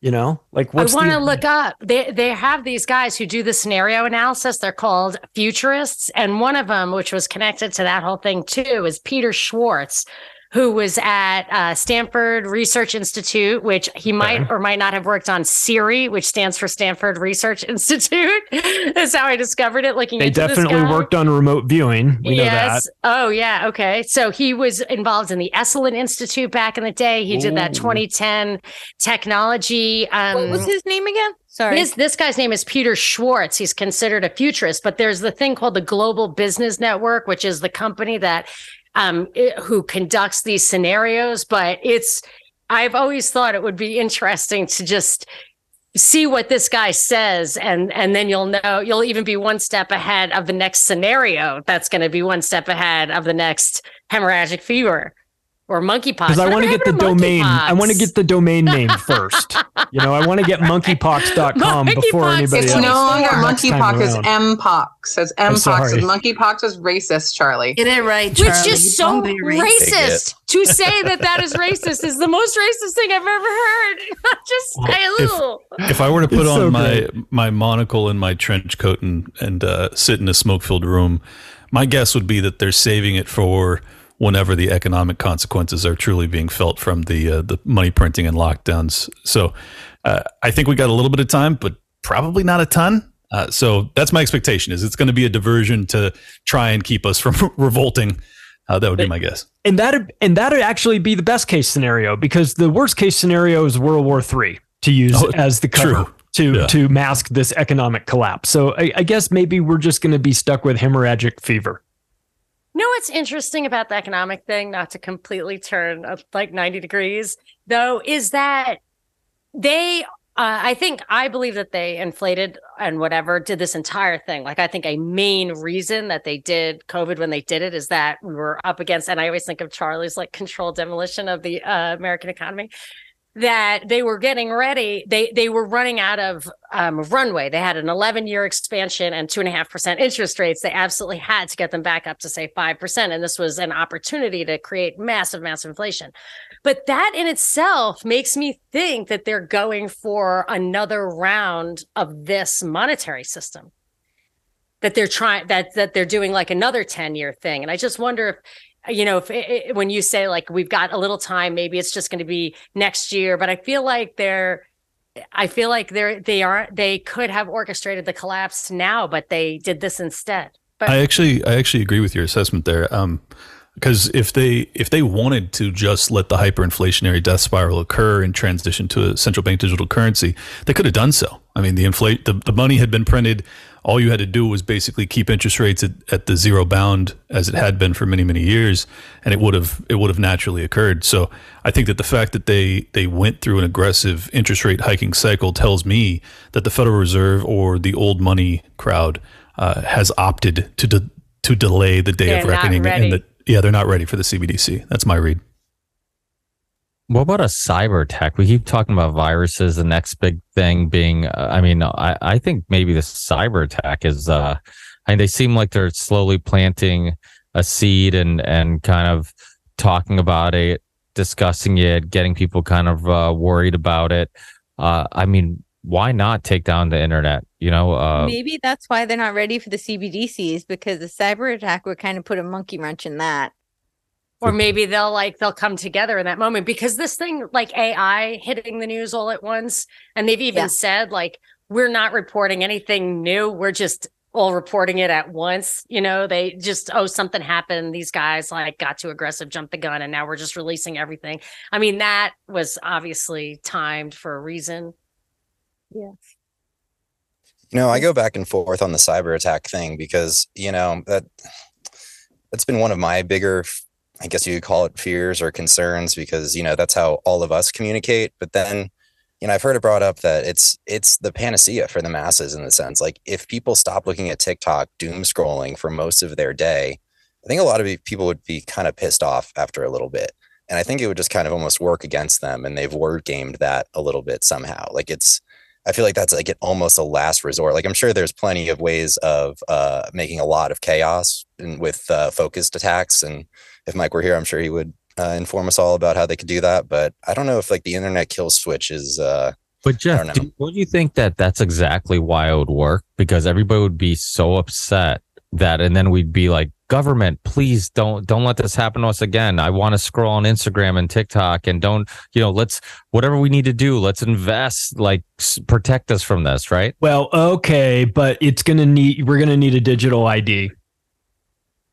You know like what's i want to look up they they have these guys who do the scenario analysis. They're called futurists. And one of them which was connected to that whole thing too is peter schwartz who was at uh, Stanford Research Institute, which he might okay. or might not have worked on SIRI, which stands for Stanford Research Institute. *laughs* That's how I discovered it. Looking, they definitely worked on remote viewing. We yes. Oh yeah. Okay. So he was involved in the Esalen Institute back in the day. He Ooh. did that 2010 technology. Um, what was his name again? Sorry. His, this guy's name is Peter Schwartz. He's considered a futurist, but there's the thing called the Global Business Network, which is the company that um, who conducts these scenarios. But it's, I've always thought it would be interesting to just see what this guy says and and then you'll know you'll even be one step ahead of the next scenario that's going to be one step ahead of the next hemorrhagic fever or monkeypox. Because I want to get the domain. I want to get the domain name first. *laughs* you know, I want to get monkeypox.com monkeypox before anybody it's else. It's no longer monkeypox, it's mpox. It's mpox. And monkeypox is racist, Charlie. Get it right, Charlie. Which is so racist. to say that that is racist is the most racist thing I've ever heard. *laughs* Just well, if, if, I were to put it's on so my my monocle and my trench coat and and uh, sit in a smoke filled room, my guess would be that they're saving it for whenever the economic consequences are truly being felt from the uh, the money printing and lockdowns. So uh, I think we got a little bit of time, but probably not a ton. Uh, so that's my expectation: is it's going to be a diversion to try and keep us from *laughs* revolting. Uh, that would be my guess. And that and that would actually be the best case scenario because the worst case scenario is World War Three to use oh, as the cover. True. To, yeah. to mask this economic collapse. So I, I guess maybe we're just going to be stuck with hemorrhagic fever know what's interesting about the economic thing, not to completely turn up like 90 degrees, though, is that they uh, I think I believe that they inflated and whatever did this entire thing. Like I think a main reason that they did COVID when they did it is that we were up against, and I always think of Charlie's like controlled demolition of the uh, American economy. That they were getting ready. They they were running out of um, runway. They had an 11 year expansion and two and a half percent interest rates. They absolutely had to get them back up to say five percent, and this was an opportunity to create massive, massive inflation. But that in itself makes me think that they're going for another round of this monetary system. That they're trying that that they're doing like another 10 year thing, and I just wonder if you know, if it, when you say like we've got a little time, maybe it's just going to be next year. But I feel like they're, I feel like they're they are they could have orchestrated the collapse now, but they did this instead. But I actually I actually agree with your assessment there. Um, because if they if they wanted to just let the hyperinflationary death spiral occur and transition to a central bank digital currency, they could have done so. I mean, the inflate the, the money had been printed all you had to do was basically keep interest rates at, at the zero bound as it had been for many many years and it would have it would have naturally occurred. So i think that the fact that they they went through an aggressive interest rate hiking cycle tells me that the federal reserve or the old money crowd uh, has opted to de- to delay the day They're of reckoning and that yeah they're not ready for the cbdc that's my read What about a cyber attack? We keep talking about viruses. The next big thing being, uh, I mean, I, I think maybe the cyber attack is, uh, I mean, they seem like they're slowly planting a seed and, and kind of talking about it, discussing it, getting people kind of uh, worried about it. Uh, I mean, why not take down the internet? You know, uh, Maybe that's why they're not ready for the CBDCs because the cyber attack would kind of put a monkey wrench in that. Or maybe they'll like they'll come together in that moment because this thing like AI hitting the news all at once, and they've even Yeah. said like we're not reporting anything new. We're just all reporting it at once. You know, they just oh something happened. These guys like got too aggressive, jumped the gun, and now we're just releasing everything. I mean, that was obviously timed for a reason. Yeah. You know, I go back and forth on the cyber attack thing because, you know, that that's been one of my bigger I guess you could call it fears or concerns because, you know, that's how all of us communicate, but then you know, I've heard it brought up that it's it's the panacea for the masses in the sense like if people stop looking at TikTok doom scrolling for most of their day, I think a lot of people would be kind of pissed off after a little bit. And I think it would just kind of almost work against them and they've word gamed that a little bit somehow. Like it's I feel like that's like an, almost a last resort. Like I'm sure there's plenty of ways of uh, making a lot of chaos and with uh, focused attacks. And if Mike were here, I'm sure he would uh, inform us all about how they could do that. But I don't know if like the internet kill switch is. Uh, But Jeff, know. do, don't you think that that's exactly why it would work? Because everybody would be so upset that, and then we'd be like, "Government, please don't don't let this happen to us again. I want to scroll on Instagram and TikTok, and don't you know? Let's whatever we need to do. Let's invest, like s- protect us from this, right? Well, okay, but it's gonna need we're gonna need a digital ID.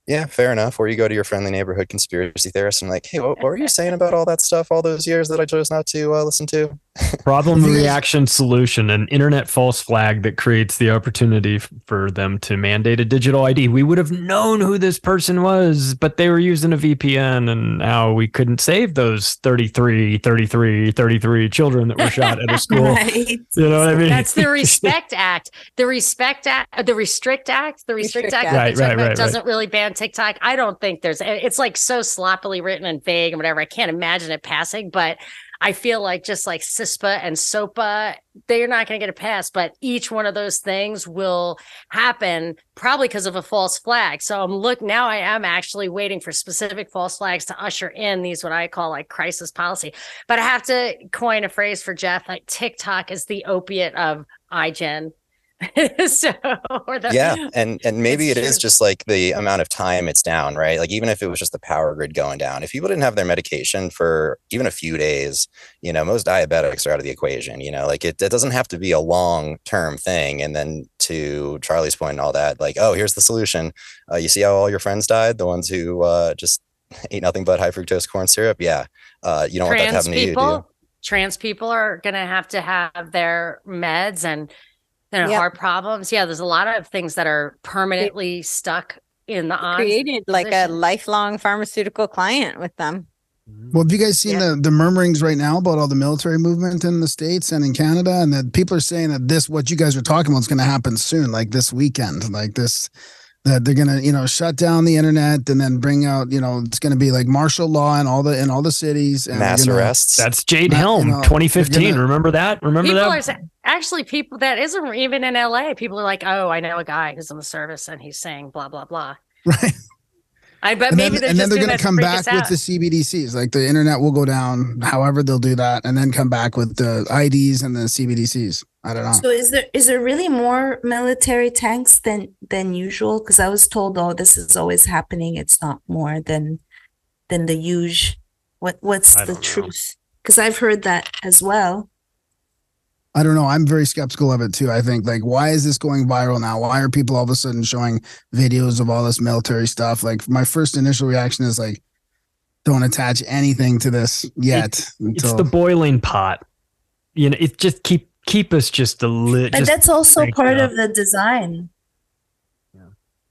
Yeah, fair enough. Or you go to your friendly neighborhood conspiracy theorist and like, hey, what, what were you saying about all that stuff all those years that I chose not to uh, listen to? Problem reaction solution, an internet false flag that creates the opportunity for them to mandate a digital ID. We would have known who this person was, but they were using a VPN and now we couldn't save those 33, 33, 33 children that were shot at a *laughs* school. Right. You know what I mean? That's the *laughs* Respect Act. The Respect Act, the Restrict Act, the Restrict, Restrict Act, Act. Right, right, about right, doesn't really ban TikTok. I don't think there's. It's like so sloppily written and vague and whatever. I can't imagine it passing, but. I feel like just like CISPA and SOPA, they're not going to get a pass, but each one of those things will happen probably because of a false flag. So I'm look now I am actually waiting for specific false flags to usher in these what I call like crisis policy. But I have to coin a phrase for Jeff like TikTok is the opiate of iGen. *laughs* so the, yeah and and maybe it It's is just like the amount of time it's down right? Like even if it was just the power grid going down if people didn't have their medication for even a few days you know most diabetics are out of the equation you know? Like it, it doesn't have to be a long term thing and then to charlie's point and all that like oh here's the solution. Uh, you see how all your friends died? The ones who uh, just *laughs* ate nothing but high fructose corn syrup? Yeah uh, you don't want that to trans happen to you do you? people trans people are going to have to have their meds and their Yep. heart problems. Yeah, there's a lot of things that are permanently stuck in the odds. Created like a lifelong pharmaceutical client with them. Mm-hmm. Well, have you guys seen Yeah. the, the murmurings right now about all the military movement in the states and in Canada, and that people are saying that this what you guys are talking about is going to happen soon, like this weekend, like this that they're gonna you know shut down the internet and then bring out you know it's gonna be like martial law in all the in all the cities and Mass gonna, arrests. That's Jade Not- Helm, you know, 2015. gonna- Remember that? Remember people that? are actually people that isn't even in LA. People are like, oh, I know a guy who's in the service and he's saying blah blah blah. *laughs* right I bet and maybe then, they're and just then they're gonna come back with the CBDCs like the internet will go down however they'll do that and then come back with the IDs and the CBDCs I don't know So is there is there really more military tanks than than usual? Because I was told, oh, this is always happening. It's not more than than the usual. What what's the know. truth? Because I've heard that as well. I don't know. I'm very skeptical of it too. I think like, why is this going viral now? Why are people all of a sudden showing videos of all this military stuff? Like, my first initial reaction is like, don't attach anything to this yet. It's until, the boiling pot. You know, it just keep keep us just a little. But that's also part up. of the design. Yeah,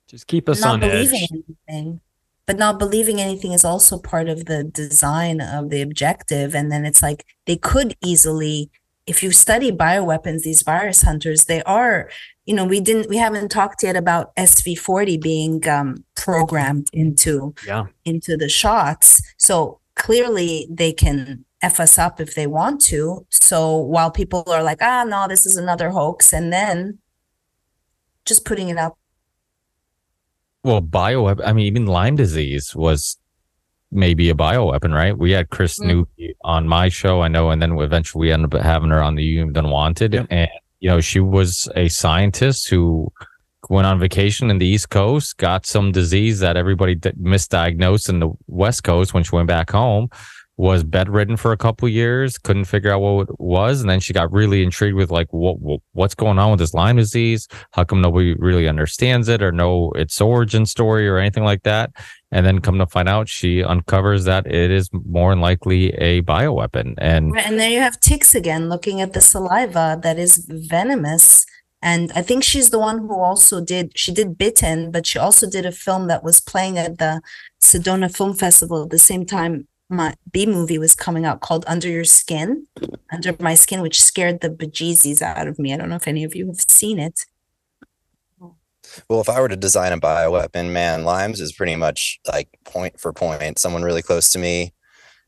just keep us not on believing edge. anything. But not believing anything is also part of the design of the objective. And then it's like they could easily, if you study bioweapons, these virus hunters, they are, you know, we didn't, we haven't talked yet about SV40 being um, programmed into Yeah. into the shots. So clearly they can F us up if they want to. So while people are like, ah, no, this is another hoax, and then just putting it out. Well, bio, I mean, even Lyme disease was maybe a bioweapon, right? We had Kris Mm. Newby on my show, I know, and then eventually we ended up having her on the You Done Wanted, Yep. and you know, she was a scientist who went on vacation in the East Coast, got some disease that everybody misdiagnosed in the West Coast when she went back home. Was bedridden for a couple years, couldn't figure out what it was, and then she got really intrigued with like what, what what's going on with this Lyme disease. How come nobody really understands it or know its origin story or anything like that? And then come to find out, she uncovers that it is more than likely a bioweapon. And And there you have ticks again, looking at the saliva that is venomous. And I think she's the one who also did, she did Bitten, but she also did a film that was playing at the Sedona Film Festival at the same time my B movie was coming out called Under Your Skin, Under My Skin, which scared the bejesus out of me. I don't know if any of you have seen it. Well, if I were to design a bioweapon, man, Lyme's is pretty much like point for point. Someone really close to me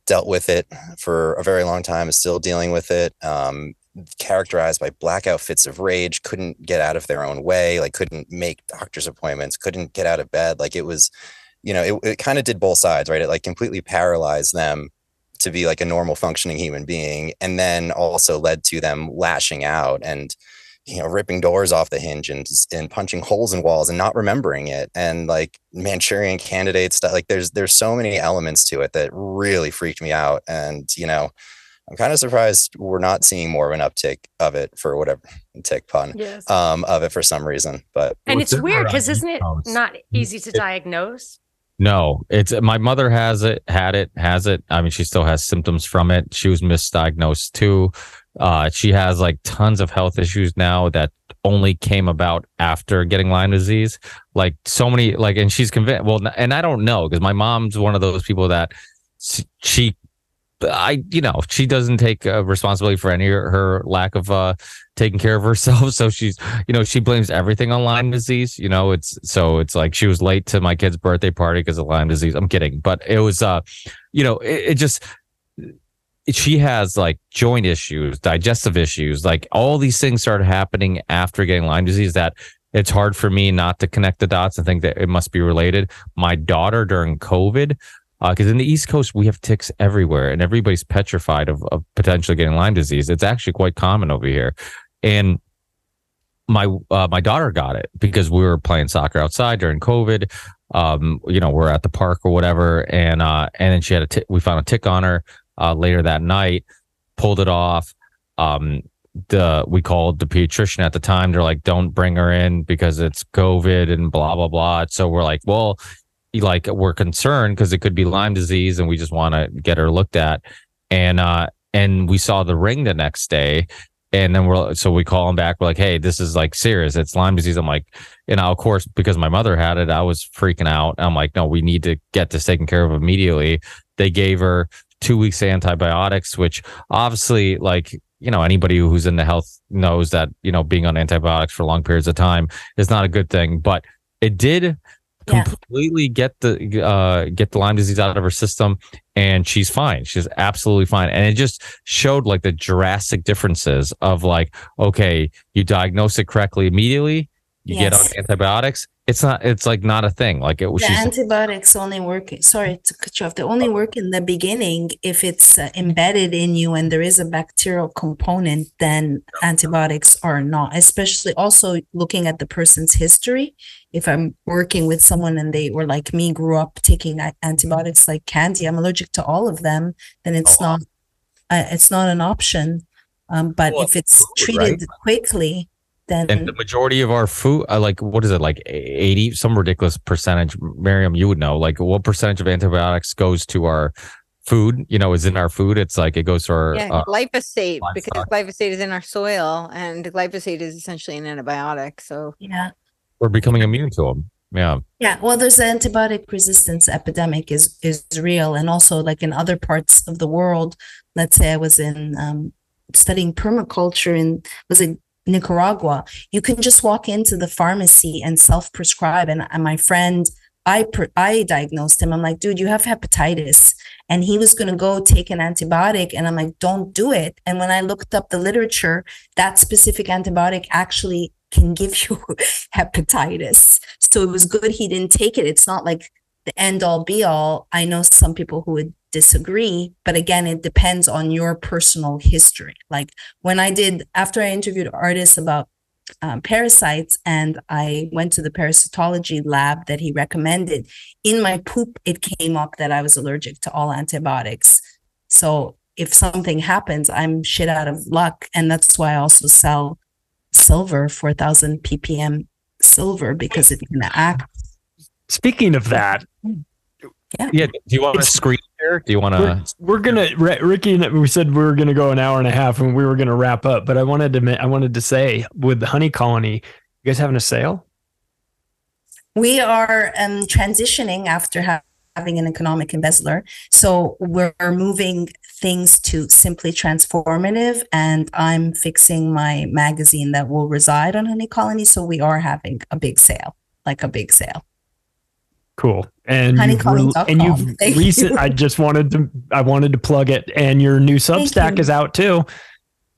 dealt with it for a very long time, is still dealing with it. Um, characterized by blackout fits of rage, couldn't get out of their own way, like couldn't make doctor's appointments, couldn't get out of bed. Like it was, you know, it, it kind of did both sides, right? It like completely paralyzed them to be like a normal functioning human being, and then also led to them lashing out and you know, ripping doors off the hinge and and punching holes in walls and not remembering it, and like Manchurian candidate stuff. Like there's there's so many elements to it that really freaked me out, and you know, I'm kind of surprised we're not seeing more of an uptick of it for whatever tick pun Yes. um of it for some reason. But and it's it's weird because isn't it not easy to diagnose? No, it's my mother has it, had it, has it. I mean, she still has symptoms from it. She was misdiagnosed too. Uh, she has like tons of health issues now that only came about after getting Lyme disease. Like so many, like, and she's convinced. Well, and I don't know because my mom's one of those people that she, I, you know, she doesn't take uh, responsibility for any her lack of uh taking care of *laughs* herself. So she's, you know, she blames everything on Lyme disease. You know, it's so it's like she was late to my kid's birthday party because of Lyme disease. I'm kidding, but it was, uh, you know, it, it just she has like joint issues, digestive issues, like all these things started happening after getting Lyme disease that it's hard for me not to connect the dots and think that it must be related. My daughter during COVID, because in the East Coast we have ticks everywhere and everybody's petrified of, of potentially getting Lyme disease. It's actually quite common over here, and my uh, my daughter got it because we were playing soccer outside during COVID. Um, you know, we're at the park or whatever, and uh, and then she had a tick. We found a tick on her uh, later that night, pulled it off. Um, the we called the pediatrician at the time. They're like, "Don't bring her in because it's COVID and blah blah blah." So we're like, "Well, like we're concerned because it could be Lyme disease, and we just want to get her looked at." And uh, and we saw the ring the next day, and then we're so we call him back. We're like, "Hey, this is like serious. It's Lyme disease." I'm like, know, of course, because my mother had it, I was freaking out. I'm like, "No, we need to get this taken care of immediately." They gave her two weeks of antibiotics, which obviously, like, you know, anybody who's in the health knows that, you know, being on antibiotics for long periods of time is not a good thing. But it did Yeah. completely get the uh get the Lyme disease out of her system and she's fine. She's absolutely fine. And it just showed like the drastic differences of like, okay, you diagnose it correctly immediately, you get on antibiotics. It's not it's like not a thing. Like it was The antibiotics only work. Sorry to cut you off. They only work in the beginning if it's uh, embedded in you and there is a bacterial component. Then antibiotics are not. Especially also looking at the person's history. If I'm working with someone and they were like me, grew up taking antibiotics like candy, I'm allergic to all of them. Then it's Oh, not. Uh, it's not an option. Um, but Well, if it's food, right? treated quickly, then and the majority of our food uh, like what is it like 80 some ridiculous percentage miriam you would know like what percentage of antibiotics goes to our food you know is in our food it's like it goes to our Yeah, uh, glyphosate because glyphosate is in our soil, and glyphosate is essentially an antibiotic. So yeah. we're becoming immune to them yeah Yeah, well, there's an antibiotic resistance epidemic is is real, and also like in other parts of the world. Let's say I was in um, studying permaculture in was in Nicaragua. You can just walk into the pharmacy and self prescribe. And, and my friend, I I diagnosed him. I'm like, dude, you have hepatitis, and he was gonna go take an antibiotic, and I'm like, don't do it. And when I looked up the literature, that specific antibiotic actually can give *laughs* you hepatitis. So it was good he didn't take it. It's not like the end all be all. I know some people who would disagree, but again, it depends on your personal history. Like when I did, after I interviewed artists about um, parasites and I went to the parasitology lab that he recommended, in my poop, it came up that I was allergic to all antibiotics. So if something happens, I'm shit out of luck. And that's why I also sell silver, 4000 ppm silver, because it can act. Speaking of that, yeah yeah do you want to screen here do you want we're, to we're gonna Ricky. and We said we were gonna go an hour and a half, and we were gonna wrap up. But I wanted to, I wanted to say with the Honey Colony, you guys having a sale? We are um, transitioning after ha- having an economic embezzler. So we're moving things to simply transformative, and I'm fixing my magazine that will reside on Honey Colony. So we are having a big sale, like a big sale. Cool. And you've, re- and you've Thank you. recent. I just wanted to. I wanted to plug it, and your new Substack you. is out too.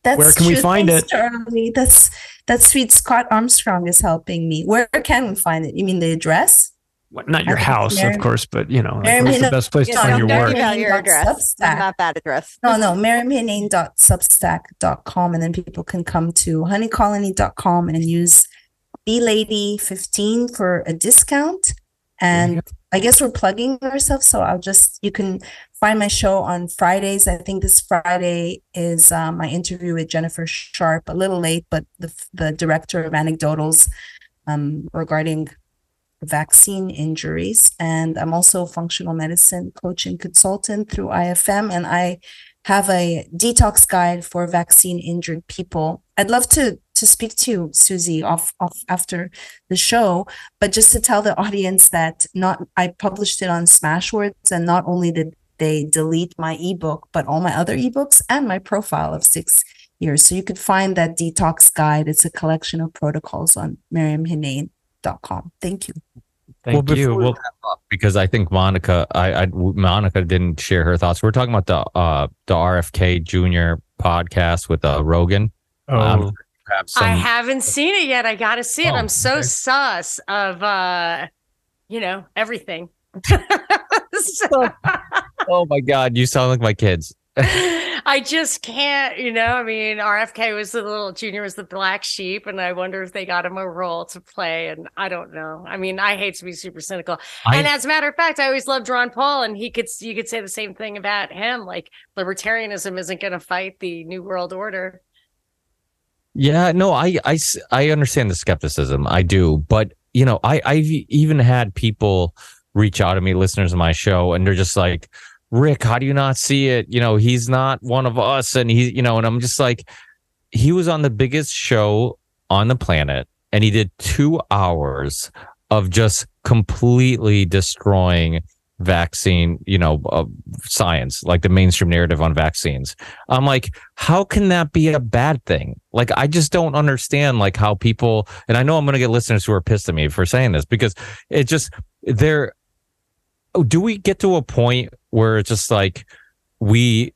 That's Where can we find Thanks, it? Charlie. That's that's sweet. Scott Armstrong is helping me. Where can we find it? You mean the address? What- Not your house, Mary- of course, but you know, like, Mary where's the best place to Yeah, find your work? give your address, not that address. No, no, maryamhenein.substack.com. And then people can come to honeycolony.com and use B Lady 15 for a discount. And I guess we're plugging ourselves. So I'll just, you can find my show on Fridays. I think this Friday is um, my interview with Jennifer Sharp, a little late, but the, the director of Anecdotals um, regarding vaccine injuries. And I'm also a functional medicine coach and consultant through IFM. And I have a detox guide for vaccine injured people. I'd love to to speak to you, Susie, off off after the show, but just to tell the audience that not I published it on Smashwords, and not only did they delete my ebook, but all my other ebooks and my profile of six years. So you could find that detox guide. It's a collection of protocols on maryamhenein.com. Thank you. Thank before you. Well, because I think Monica, I, I Monica didn't share her thoughts. We're talking about the uh the RFK Junior podcast with uh Rogan. Um, oh, perhaps I haven't seen it yet. I got to see it. Oh, I'm so okay. sus of, uh, you know, everything. *laughs* oh my god, you sound like my kids. I just can't, you know. I mean, RFK was the little junior was the black sheep, and I wonder if they got him a role to play. And I don't know. I mean, I hate to be super cynical. I- and as a matter of fact, I always loved Ron Paul, and he could you could say the same thing about him. Like libertarianism isn't going to fight the New World Order. Yeah, no, I, I, I understand the skepticism. I do, but you know, I, I've even had people reach out to me, listeners of my show, and they're just like, Rick, how do you not see it? You know, he's not one of us. And he, you know, and I'm just like, he was on the biggest show on the planet and he did two hours of just completely destroying vaccine, you know, uh, science, like the mainstream narrative on vaccines. I'm like, how can that be a bad thing? Like, I just don't understand like how people, and I know I'm going to get listeners who are pissed at me for saying this because it just, they're, do we get to a point where it's just like we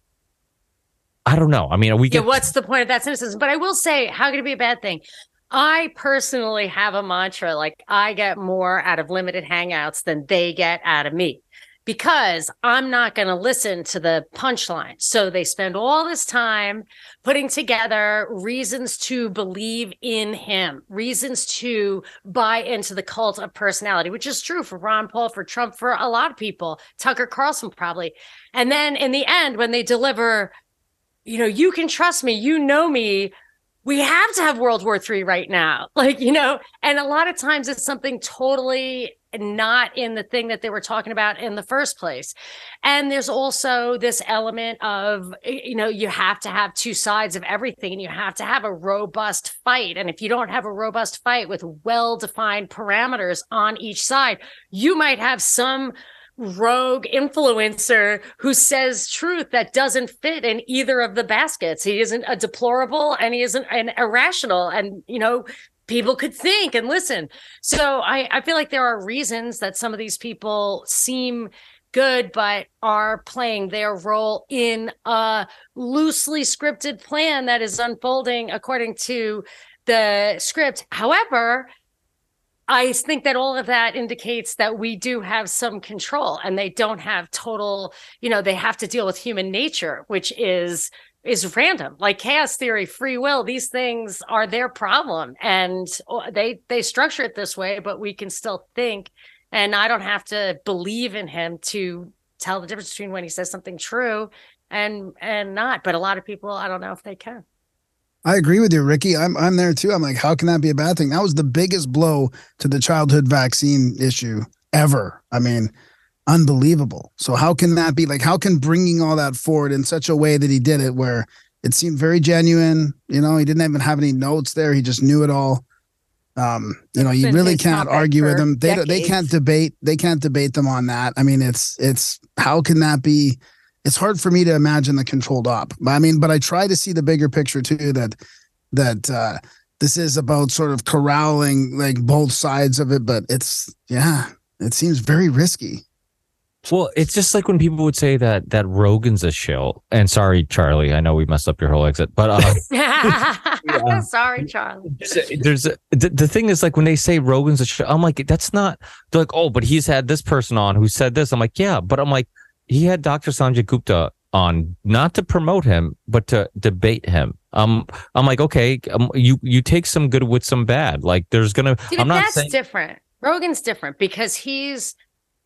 I don't know. I mean, we get. Yeah, what's the point of that cynicism? But I will say, how could it be a bad thing? I personally have a mantra like I get more out of limited hangouts than they get out of me because I'm not going to listen to the punchline. So they spend all this time putting together reasons to believe in him, reasons to buy into the cult of personality, which is true for Ron Paul, for Trump, for a lot of people, Tucker Carlson probably. And then in the end, when they deliver, you know, you can trust me, you know me, we have to have World War III right now. *laughs* Like, you know, and a lot of times it's something totally not in the thing that they were talking about in the first place. And there's also this element of, you know, you have to have two sides of everything and you have to have a robust fight. And if you don't have a robust fight with well defined parameters on each side, you might have some rogue influencer who says truth that doesn't fit in either of the baskets. He isn't a deplorable and he isn't an irrational. And, you know, people could think and listen. So I, I feel like there are reasons that some of these people seem good, but are playing their role in a loosely scripted plan that is unfolding according to the script. However, I think that all of that indicates that we do have some control and they don't have total, you know, they have to deal with human nature, which is is random. Like chaos theory free will these things are their problem and uh, they they structure it this way but we can still think and i don't have to believe in him to tell the difference between when he says something true and and not but a lot of people i don't know if they can I agree with you, Ricky. I'm I'm there too. I'm like, how can that be a bad thing? That was the biggest blow to the childhood vaccine issue ever. I mean, unbelievable. So how can that be like how can bringing all that forward in such a way that he did it where it seemed very genuine, you know, he didn't even have any notes there, he just knew it all. Um, you know, you really can't argue with them. They they can't debate they can't debate them on that. I mean, it's it's how can that be it's hard for me to imagine the controlled op. I mean, but I try to see the bigger picture too that that uh this is about sort of corralling like both sides of it, but it's yeah, it seems very risky. Well, it's just like when people would say that that Rogan's a shill. And sorry, Charlie, I know we messed up your whole exit, but uh, *laughs* yeah. sorry, Charlie. There's a, the, the thing is like when they say Rogan's a shill, I'm like that's not. They're like, oh, but he's had this person on who said this. I'm like, yeah, but I'm like, he had Dr. Sanjay Gupta on not to promote him, but to debate him. Um, I'm like, okay, um, you you take some good with some bad. Like, there's gonna. See, I'm not that's saying- different. Rogan's different because he's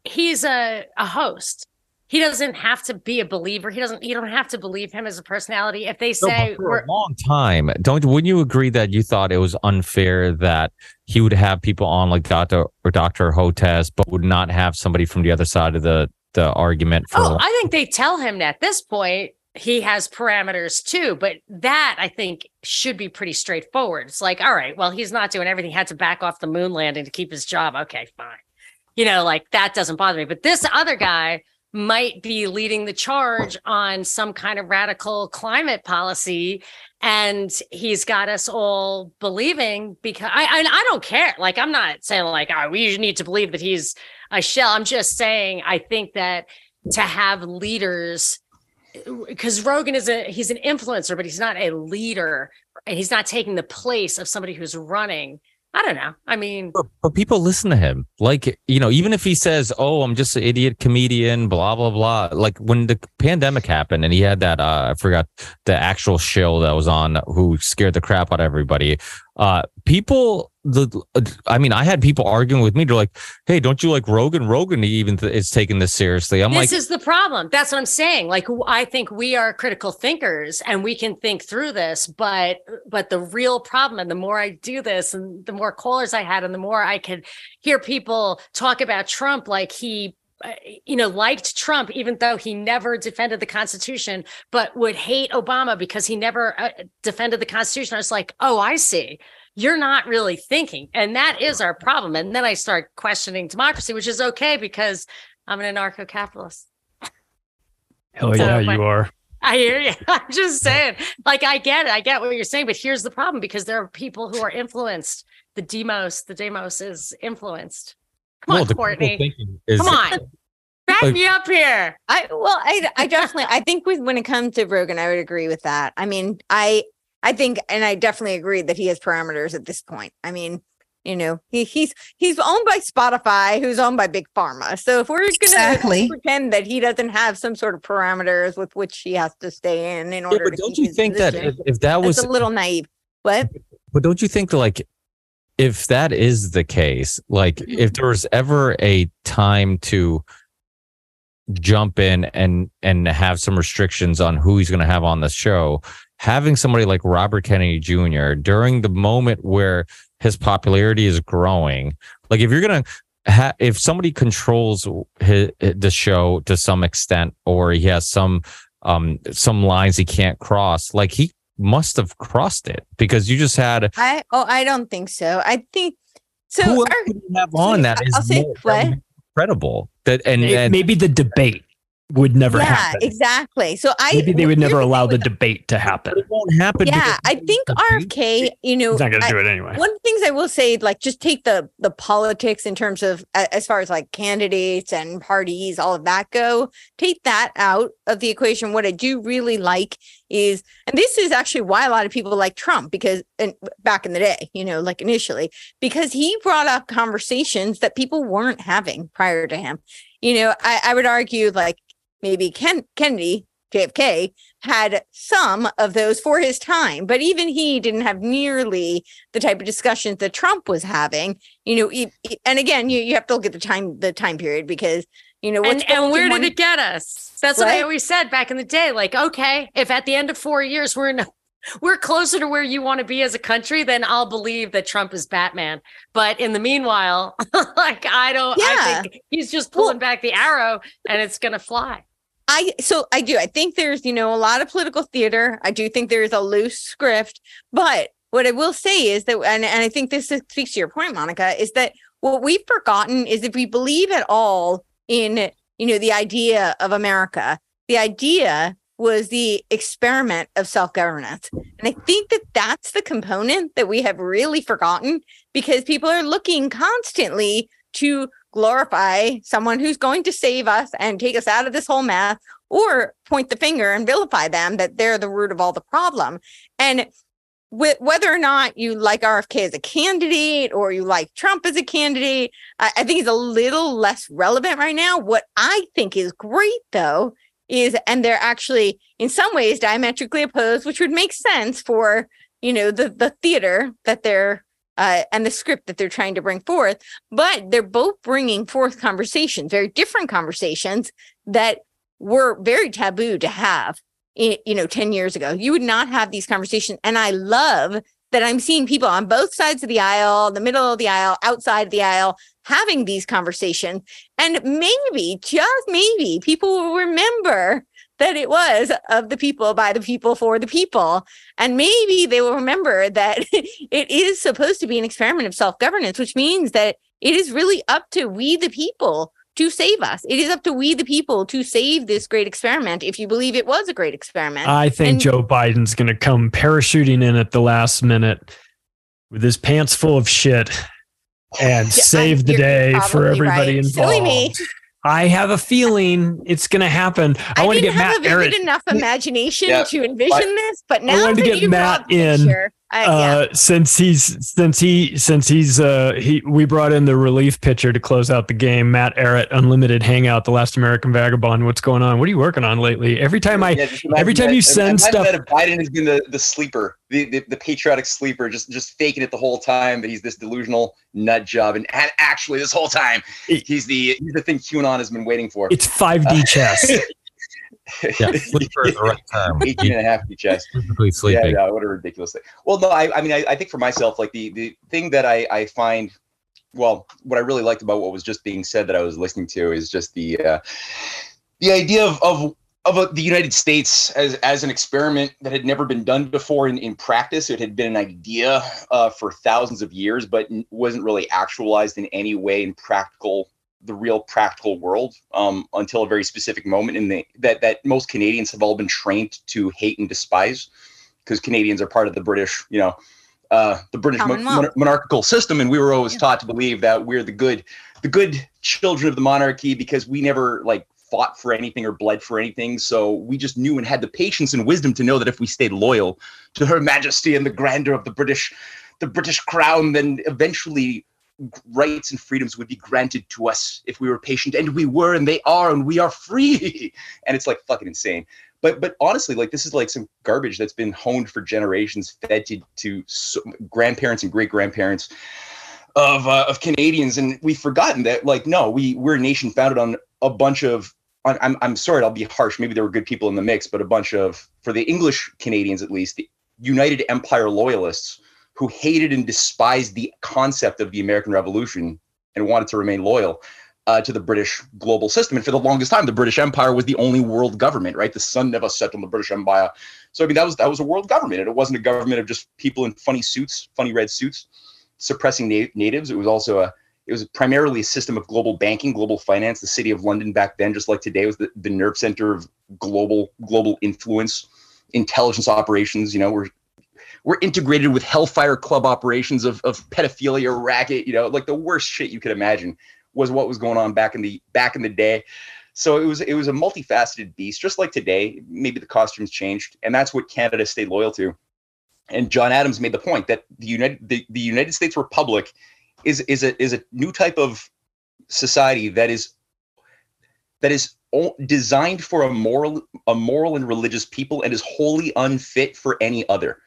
he's a, a host. He doesn't have to be a believer. He doesn't. You don't have to believe him as a personality. If they say no, for a long time, don't wouldn't you agree that you thought it was unfair that he would have people on like Doctor or Doctor Hotez, but would not have somebody from the other side of the the argument? For oh, I think they tell him at this point he has parameters too, but that I think should be pretty straightforward. It's like, all right, well, he's not doing everything. He had to back off the moon landing to keep his job. Okay, fine you know, like that doesn't bother me. But this other guy might be leading the charge on some kind of radical climate policy. And he's got us all believing because I, I, I don't care. Like, I'm not saying like, oh, we need to believe that he's a shell. I'm just saying, I think that to have leaders, because Rogan is a, he's an influencer, but he's not a leader and he's not taking the place of somebody who's running I don't know. I mean, but, but, people listen to him. Like, you know, even if he says, "Oh, I'm just an idiot comedian," blah blah blah. Like when the pandemic happened and he had that, uh, I forgot the actual show that was on, who scared the crap out of everybody. Uh, people the I mean, I had people arguing with me. They're like, "Hey, don't you like Rogan? Rogan even th- is taking this seriously." I'm this like, "This is the problem." That's what I'm saying. Like, I think we are critical thinkers and we can think through this, but but the real problem, and the more I do this, and the more callers I had, and the more I could hear people talk about Trump, like he you know, liked Trump, even though he never defended the Constitution, but would hate Obama because he never uh, defended the Constitution. I was like, oh, I see you're not really thinking. And that is our problem. And then I start questioning democracy, which is okay because I'm an anarcho capitalist. Hell yeah, you are. I hear you. *laughs* I'm just saying, like, I get it. I get what you're saying, but here's the problem because there are people who are influenced. The demos, the demos is influenced. Come well, on, Courtney. Is, Come on. Back like, me up here. I well, I I definitely I think with when it comes to Rogan, I would agree with that. I mean, I I think and I definitely agree that he has parameters at this point. I mean, you know, he, he's he's owned by Spotify, who's owned by Big Pharma. So if we're going to exactly. pretend that he doesn't have some sort of parameters with which he has to stay in in order yeah, but don't you think position, that if, if that was a little naive, what? But don't you think like if that is the case, like mm-hmm. if there was ever a time to jump in and and have some restrictions on who he's going to have on the show having somebody like Robert Kennedy Jr. during the moment where his popularity is growing. Like if you're gonna ha- if somebody controls his, the show to some extent, or he has some um some lines he can't cross, like he must have crossed it because you just had. I oh I don't think so. I think so. Who else could have on that is I'll say, more credible? That and, and maybe the debate would never happen. yeah, happen. exactly. So I maybe they would never allow the debate to happen. It won't happen. Yeah, I think RFK. You know, he's not going to do it anyway. One of the things I will say, like, just take the the politics in terms of as far as like candidates and parties, all of that go. Take that out of the equation. What I do really like is, and this is actually why a lot of people like Trump because, and back in the day, you know, like initially, because he brought up conversations that people weren't having prior to him you know, I, I would argue like maybe Ken, Kennedy, JFK, had some of those for his time, but even he didn't have nearly the type of discussions that Trump was having. You know, he, he, and again, you, you have to look at the time the time period because you know and, and where did it get us? That's what? what I always said back in the day. Like, okay, if at the end of four years we're in we're closer to where you want to be as a country, then I'll believe that Trump is Batman. But in the meanwhile, *laughs* like I don't, yeah. I think he's just pulling well, back the arrow and it's going to fly. I so I do. I think there's, you know, a lot of political theater. I do think there is a loose script, but what I will say is that and, and I think this speaks to your point, Monica, is that what we've forgotten is if we believe at all in, you know, the idea of America, the idea was the experiment of self-governance. And I think that that's the component that we have really forgotten because people are looking constantly to glorify someone who's going to save us and take us out of this whole mess or point the finger and vilify them that they're the root of all the problem. And whether or not you like RFK as a candidate or you like Trump as a candidate, I, I think he's a little less relevant right now. What I think is great though is, and they're actually in some ways diametrically opposed, which would make sense for, you know, the, the theater that they're uh, and the script that they're trying to bring forth, but they're both bringing forth conversations, very different conversations that were very taboo to have, you know, 10 years ago. You would not have these conversations. And I love that I'm seeing people on both sides of the aisle, the middle of the aisle, outside the aisle, having these conversations. And maybe, just maybe, people will remember that it was of the people by the people for the people. And maybe they will remember that *laughs* it is supposed to be an experiment of self governance, which means that it is really up to we, the people, to save us. It is up to we, the people, to save this great experiment if you believe it was a great experiment. I think and- Joe Biden's going to come parachuting in at the last minute with his pants full of shit and yeah, save the day for everybody right. involved. I have a feeling it's going to happen. I, I want to get Matt. I have enough imagination yeah. to envision this, but now I want to get Matt in. Picture, uh, uh, yeah. since he's since he since he's uh he we brought in the relief pitcher to close out the game matt Ehret unlimited hangout the last american vagabond. What's going on? What are you working on lately? Every time i yeah, every time that, you send stuff that biden has been the, the sleeper the, the, the patriotic sleeper just just faking it the whole time that he's this delusional nut job. And, and actually this whole time he's the he's the thing qanon has been waiting for. It's 5d chess *laughs* yeah, *laughs* sleeper at the right time. 18 and a half each chest. *laughs* Sleeping. Yeah, yeah, what a ridiculous thing. Well, no, I, I mean, I, I think for myself, like the, the thing that I, I find, well, what I really liked about what was just being said that I was listening to is just the, uh, the idea of, of, of a, the United States as, as an experiment that had never been done before in, in practice. It had been an idea uh, for thousands of years, but wasn't really actualized in any way in practical the real practical world um, until a very specific moment in the that that most Canadians have all been trained to hate and despise because Canadians are part of the British, you know, uh, the British mon- monarchical system, and we were always yeah. taught to believe that we're the good, the good children of the monarchy because we never like fought for anything or bled for anything. So we just knew and had the patience and wisdom to know that if we stayed loyal to Her Majesty and the grandeur of the British, the British crown, then eventually rights and freedoms would be granted to us if we were patient and we were and they are and we are free. *laughs* And it's like fucking insane. But but honestly like this is like some garbage that's been honed for generations fed to to so, grandparents and great grandparents of uh, of Canadians and we've forgotten that like no we we're a nation founded on a bunch of I'm I'm sorry I'll be harsh maybe there were good people in the mix but a bunch of for the English Canadians at least the United Empire loyalists who hated and despised the concept of the American Revolution and wanted to remain loyal uh, to the British global system. And for the longest time, the British Empire was the only world government, right? The sun never set on the British Empire. So I mean, that was that was a world government, and it wasn't a government of just people in funny suits, funny red suits, suppressing na- natives. It was also a it was primarily a system of global banking, global finance. The city of London back then, just like today, was the, the nerve center of global global influence, intelligence operations. You know, where we're integrated with hellfire club operations of, of pedophilia racket you know like the worst shit you could imagine was what was going on back in the back in the day. So it was it was a multifaceted beast just like today. Maybe the costumes changed and that's what canada stayed loyal to. And john adams made the point that the united the, the united states republic is is a is a new type of society that is that is designed for a moral a moral and religious people and is wholly unfit for any other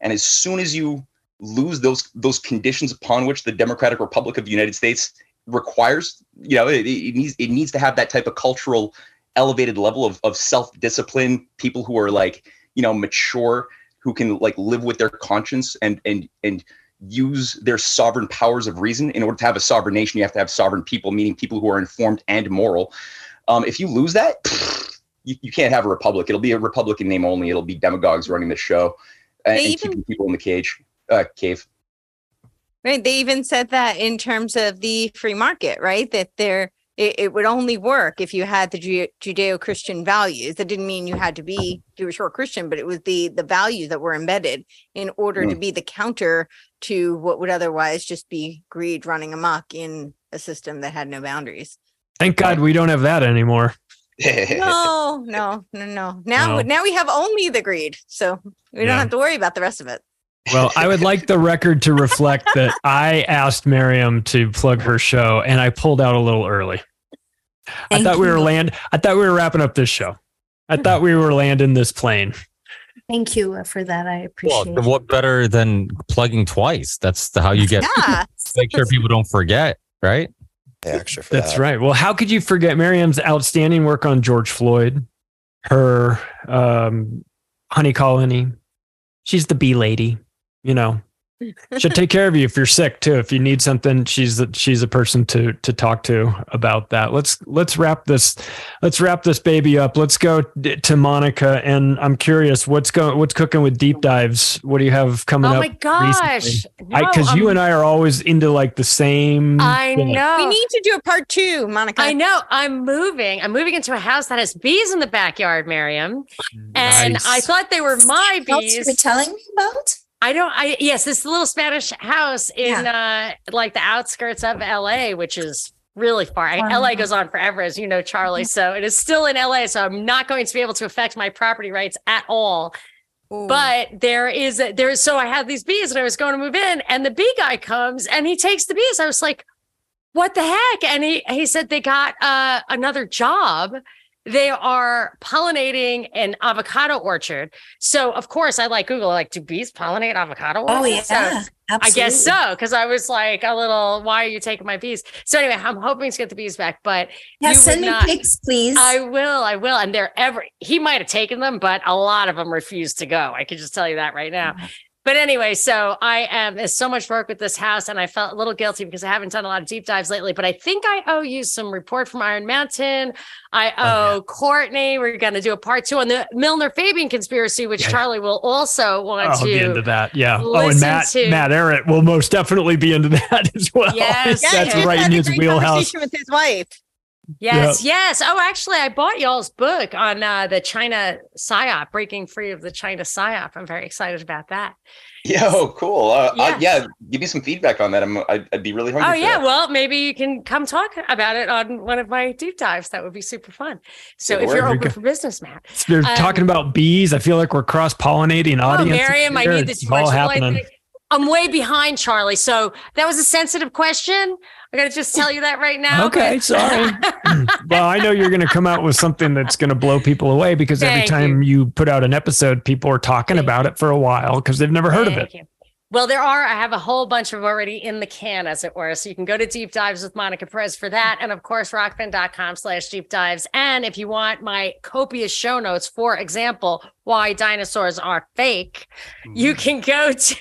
and as soon as you lose those those conditions upon which the Democratic Republic of the United States requires, you know, it, it needs it needs to have that type of cultural elevated level of, of self-discipline, people who are like, you know, mature, who can like live with their conscience and and and use their sovereign powers of reason. In order to have a sovereign nation, you have to have sovereign people, meaning people who are informed and moral. Um, if you lose that, *sniffs* you, you can't have a republic. It'll be a Republican name only. It'll be demagogues running the show and, and even, keeping people in the cage uh, cave. Right. They even said that in terms of the free market, right? That there it, it would only work if you had the Judeo-Christian values. That didn't mean you had to be Jewish or Christian, but it was the the values that were embedded in order mm. to be the counter to what would otherwise just be greed running amok in a system that had no boundaries. Thank God we don't have that anymore. No, *laughs* no, no, no. Now, no. now we have only the greed, so we don't have to worry about the rest of it. Well, I would like the record to reflect *laughs* that I asked Maryam to plug her show, and I pulled out a little early. Thank I thought you. we were land. I thought we were wrapping up this show. I mm. thought we were landing this plane. Thank you uh, for that. I appreciate. Well, what better than plugging twice? That's the, how you get. Yeah. make sure people don't forget, right? Extra for That's that. right. Well, how could you forget Maryam's outstanding work on George Floyd, her um, honey colony? She's the bee lady, you know. She'll take care of you if you're sick too. If you need something, she's the, she's a person to to talk to about that. Let's let's wrap this let's wrap this baby up. Let's go to Monica, and I'm curious what's going what's cooking with deep dives. What do you have coming oh up? Oh my gosh! Because no, you um and I are always into like the same. I thing. know. We need to do a part two, Monica. I know. I'm moving. I'm moving into a house that has bees in the backyard, Maryam, mm, and. I thought they were my bees. you were telling me about. I don't. I yes, this little Spanish house in yeah. uh like the outskirts of LA, which is really far. LA goes on forever, as you know, Charlie. So it is still in LA. So I'm not going to be able to affect my property rights at all. Ooh. But there is there is so I had these bees and I was going to move in, and the bee guy comes and he takes the bees. I was like, "What the heck?" And he he said they got uh, another job they are pollinating an avocado orchard. So of course I like Google, like, do bees pollinate avocado? Oh yeah. So I guess so. Cause I was like a little, why are you taking my bees? So anyway, I'm hoping to get the bees back, but yeah, send me not, pics, please. I will, I will. And they're every he might have taken them, but a lot of them refused to go. I can just tell you that right now. But anyway, so I am there's so much work with this house, and I felt a little guilty because I haven't done a lot of deep dives lately. But I think I owe you some report from Iron Mountain. I oh, owe oh, yeah. Courtenay. We're going to do a part two on the Milner Fabian conspiracy, which yeah. Charlie will also want oh, I'll to be into that. Yeah. Oh, and Matt to. Matt Ehret will most definitely be into *laughs* that as well. Yes, that's yeah, right in his wheelhouse. With his wife. Yes, yep. yes. Oh, actually, I bought y'all's book on uh, the China PSYOP, breaking free of the China PSYOP. I'm very excited about that. Yeah, oh, cool. Uh, yeah. Uh, yeah, give me some feedback on that. I'm, I'd, I'd be really hungry. Oh, yeah. That. Well, maybe you can come talk about it on one of my deep dives. That would be super fun. So, if you're open for business, Matt, they're um, talking about bees. I feel like we're cross pollinating audience. Oh, Maryam, I need this. All happening. I'm way behind, Charlie. So that was a sensitive question. I got to just tell *laughs* you that right now. Okay, but- sorry. *laughs* well, I know you're going to come out with something that's going to blow people away because Thank every time you. you. put out an episode, people are talking Thank about you. it for a while because they've never heard Thank of it. You. Well, there are. I have a whole bunch of already in the can, as it were. So you can go to deep dives with Monica Perez for that. And of course, rokfin.com slash deep dives. And if you want my copious show notes, for example, why dinosaurs are fake, you mm-hmm. can go to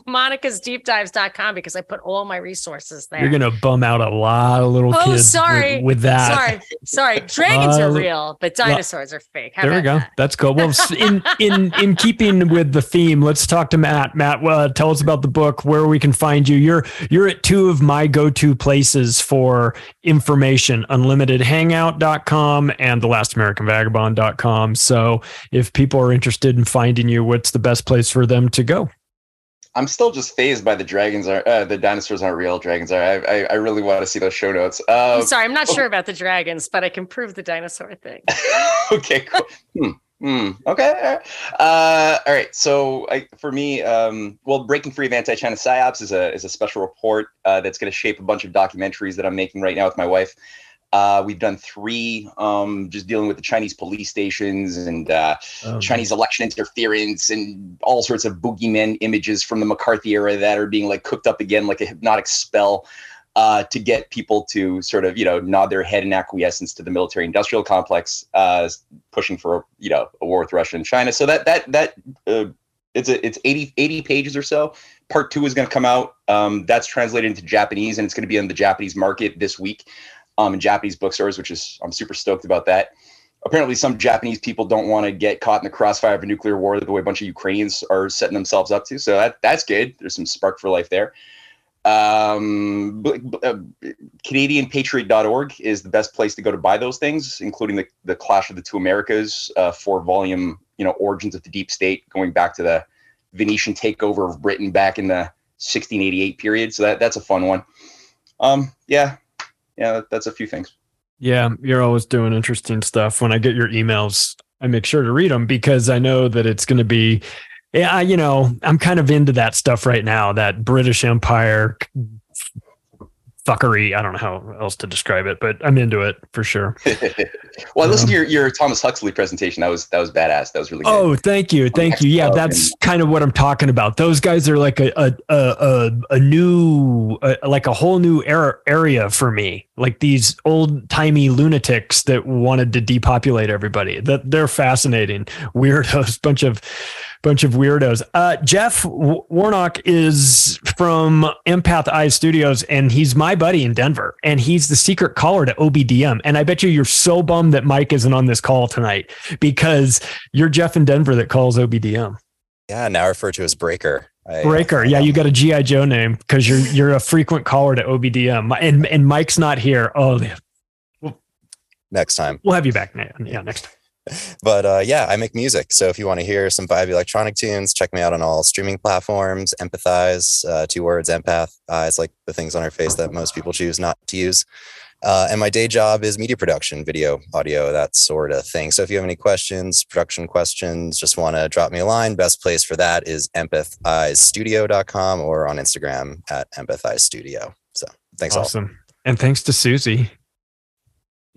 *laughs* monicasdeepdives.com because I put all my resources there. You're going to bum out a lot of little oh, kids sorry. With, with that. Sorry. Sorry. *laughs* Dragons uh, are real, but dinosaurs well, are fake. How there we go. That? That's cool. Well, in, *laughs* in, in keeping with the theme, let's talk to Matt. Matt, uh, tell us about the book, where we can find you. You're, you're at two of my go-to places for information, unlimitedhangout.com and thelast.americanvagabond.com. So if people people are interested in finding you, what's the best place for them to go? I'm still just phased by the dragons are uh, the dinosaurs aren't real. Dragons are. I, I, I really want to see those show notes. Uh, I'm sorry, I'm not oh. sure about the dragons, but I can prove the dinosaur thing. *laughs* okay, cool. hmm. Hmm. Okay. Uh, all right. So I, for me, um, well, breaking free of anti-China psyops is a is a special report uh, that's going to shape a bunch of documentaries that I'm making right now with my wife. Uh, we've done three, um, just dealing with the Chinese police stations and uh, oh, Chinese election interference and all sorts of boogeyman images from the McCarthy era that are being like cooked up again like a hypnotic spell uh, to get people to sort of you know nod their head in acquiescence to the military-industrial complex, uh, pushing for you know a war with Russia and China. So that that that uh, it's a, it's 80, 80 pages or so. Part two is going to come out. Um, that's translated into Japanese and it's going to be on the Japanese market this week um, in Japanese bookstores, which is I'm super stoked about that. Apparently, some Japanese people don't want to get caught in the crossfire of a nuclear war the way a bunch of Ukrainians are setting themselves up to. So that that's good. There's some spark for life there. Um, uh, CanadianPatriot.org is the best place to go to buy those things, including the, the Clash of the Two Americas, uh, four volume, you know, origins of the deep state, going back to the Venetian takeover of Britain back in the 1688 period. So that that's a fun one. Um, yeah, yeah, that's a few things. Yeah, you're always doing interesting stuff. When I get your emails, I make sure to read them because I know that it's going to be yeah, you know, I'm kind of into that stuff right now, that British Empire fuckery. I don't know how else to describe it, but I'm into it for sure. *laughs* well, I listened um, to your, your Thomas Huxley presentation. That was that was badass. That was really good. Oh, thank you, thank you. Yeah, that's and, kind of what I'm talking about. Those guys are like a a a, a new a, like a whole new era area for me. Like these old timey lunatics that wanted to depopulate everybody. That they're fascinating weirdos, *laughs* bunch of bunch of weirdos. Uh, Jeff w- Warnock is from Empath Eye Studios, and he's my buddy in Denver, and he's the secret caller to OBDM. And I bet you you're so bummed that Mike isn't on this call tonight because you're Jeff in Denver that calls OBDM. Yeah, now referred to as Breaker. I, Breaker, yeah, you got a GI Joe name because you're you're a frequent caller to OBDM, and and Mike's not here. Oh, next time we'll have you back. Yeah, next time *laughs* but uh, yeah, I make music. So if you want to hear some vibe electronic tunes, check me out on all streaming platforms. Empathize, uh, two words, empath. Eyes like the things on our face that most people choose not to use. Uh, and my day job is media production, video, audio, that sort of thing. So if you have any questions, production questions, just want to drop me a line, best place for that is empathizestudio.com or on Instagram at empathizestudio. So thanks awesome. All. And thanks to Susie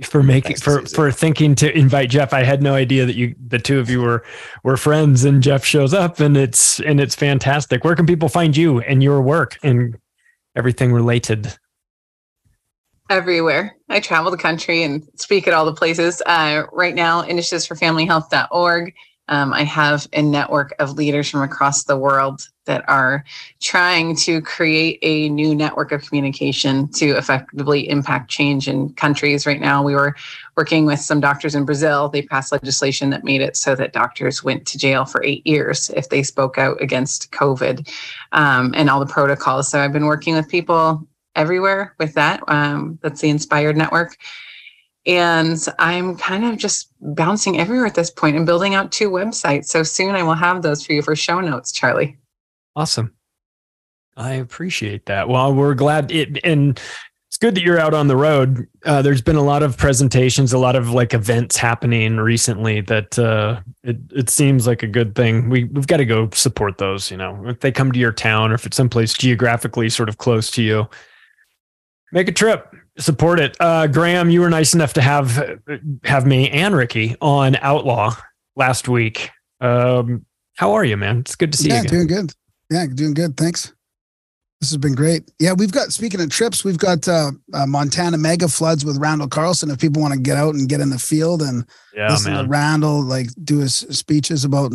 for making for for thinking to invite Jeff. I had no idea that you the two of you were were friends and Jeff shows up and it's and it's fantastic. Where can people find you and your work and everything related? Everywhere. I travel the country and speak at all the places. Uh, right now, initiatives for familyhealth.org. Um, I have a network of leaders from across the world that are trying to create a new network of communication to effectively impact change in countries. Right now, we were working with some doctors in Brazil. They passed legislation that made it so that doctors went to jail for eight years if they spoke out against COVID um, and all the protocols. So I've been working with people everywhere with that. Um, that's the Inspired Network. And I'm kind of just bouncing everywhere at this point and building out two websites. So soon I will have those for you for show notes, Charlie. Awesome. I appreciate that. Well, we're glad it and it's good that you're out on the road. Uh, there's been a lot of presentations, a lot of like events happening recently that uh, it it seems like a good thing. We we've got to go support those. You know, if they come to your town or if it's someplace geographically sort of close to you, make a trip, support it. Uh, Graham, you were nice enough to have have me and Ricky on Outlaw last week. Um, how are you, man? It's good to see yeah, you. Yeah, doing good. Yeah, doing good. Thanks. This has been great. Yeah, we've got, speaking of trips, we've got uh, uh, Montana mega floods with Randall Carlson. If people want to get out and get in the field and yeah, listen man. to Randall like do his speeches about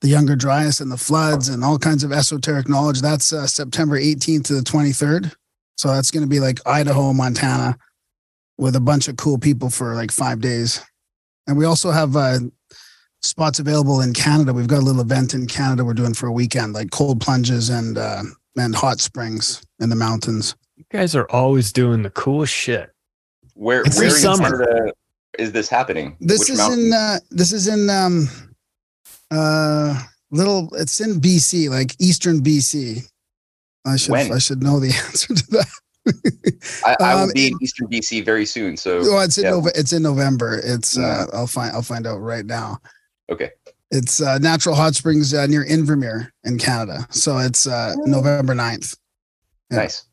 the younger Dryas and the floods and all kinds of esoteric knowledge, that's uh, September 18th to the 23rd. So that's going to be like Idaho, Montana with a bunch of cool people for like five days. And we also have uh, spots available in Canada. We've got a little event in Canada we're doing for a weekend, like cold plunges and uh, and hot springs in the mountains. You guys are always doing the coolest shit. Where It's where the in summer. Is this happening? This Which is mountain? in uh, this is in um uh little it's in BC, like eastern BC. I should When? I should know the *laughs* answer to that. I, I will um, be in Eastern BC very soon. So Oh, it's in yeah. Nove- it's in November. It's uh I'll find I'll find out right now. Okay. It's uh, natural hot springs uh, near Invermere in Canada. So it's uh, November 9th. Yeah. Nice.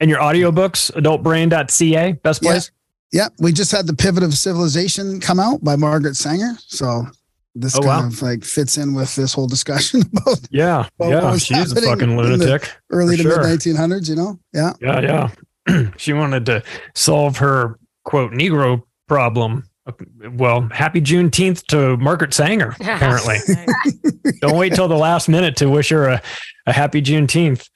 And your audiobooks, adultbrain.ca, best place? Yeah, we just had the Pivot of Civilization come out by Margaret Sanger. So this Oh, kind wow. of like fits in with this whole discussion *laughs* about Yeah. What yeah. She's a fucking in the lunatic. early to sure. mid 1900s, you know? Yeah. Yeah. Yeah. *clears throat* she wanted to solve her quote Negro problem. Well, happy Juneteenth to Margaret Sanger, *laughs* apparently. Don't wait till the last minute to wish her a, a happy Juneteenth.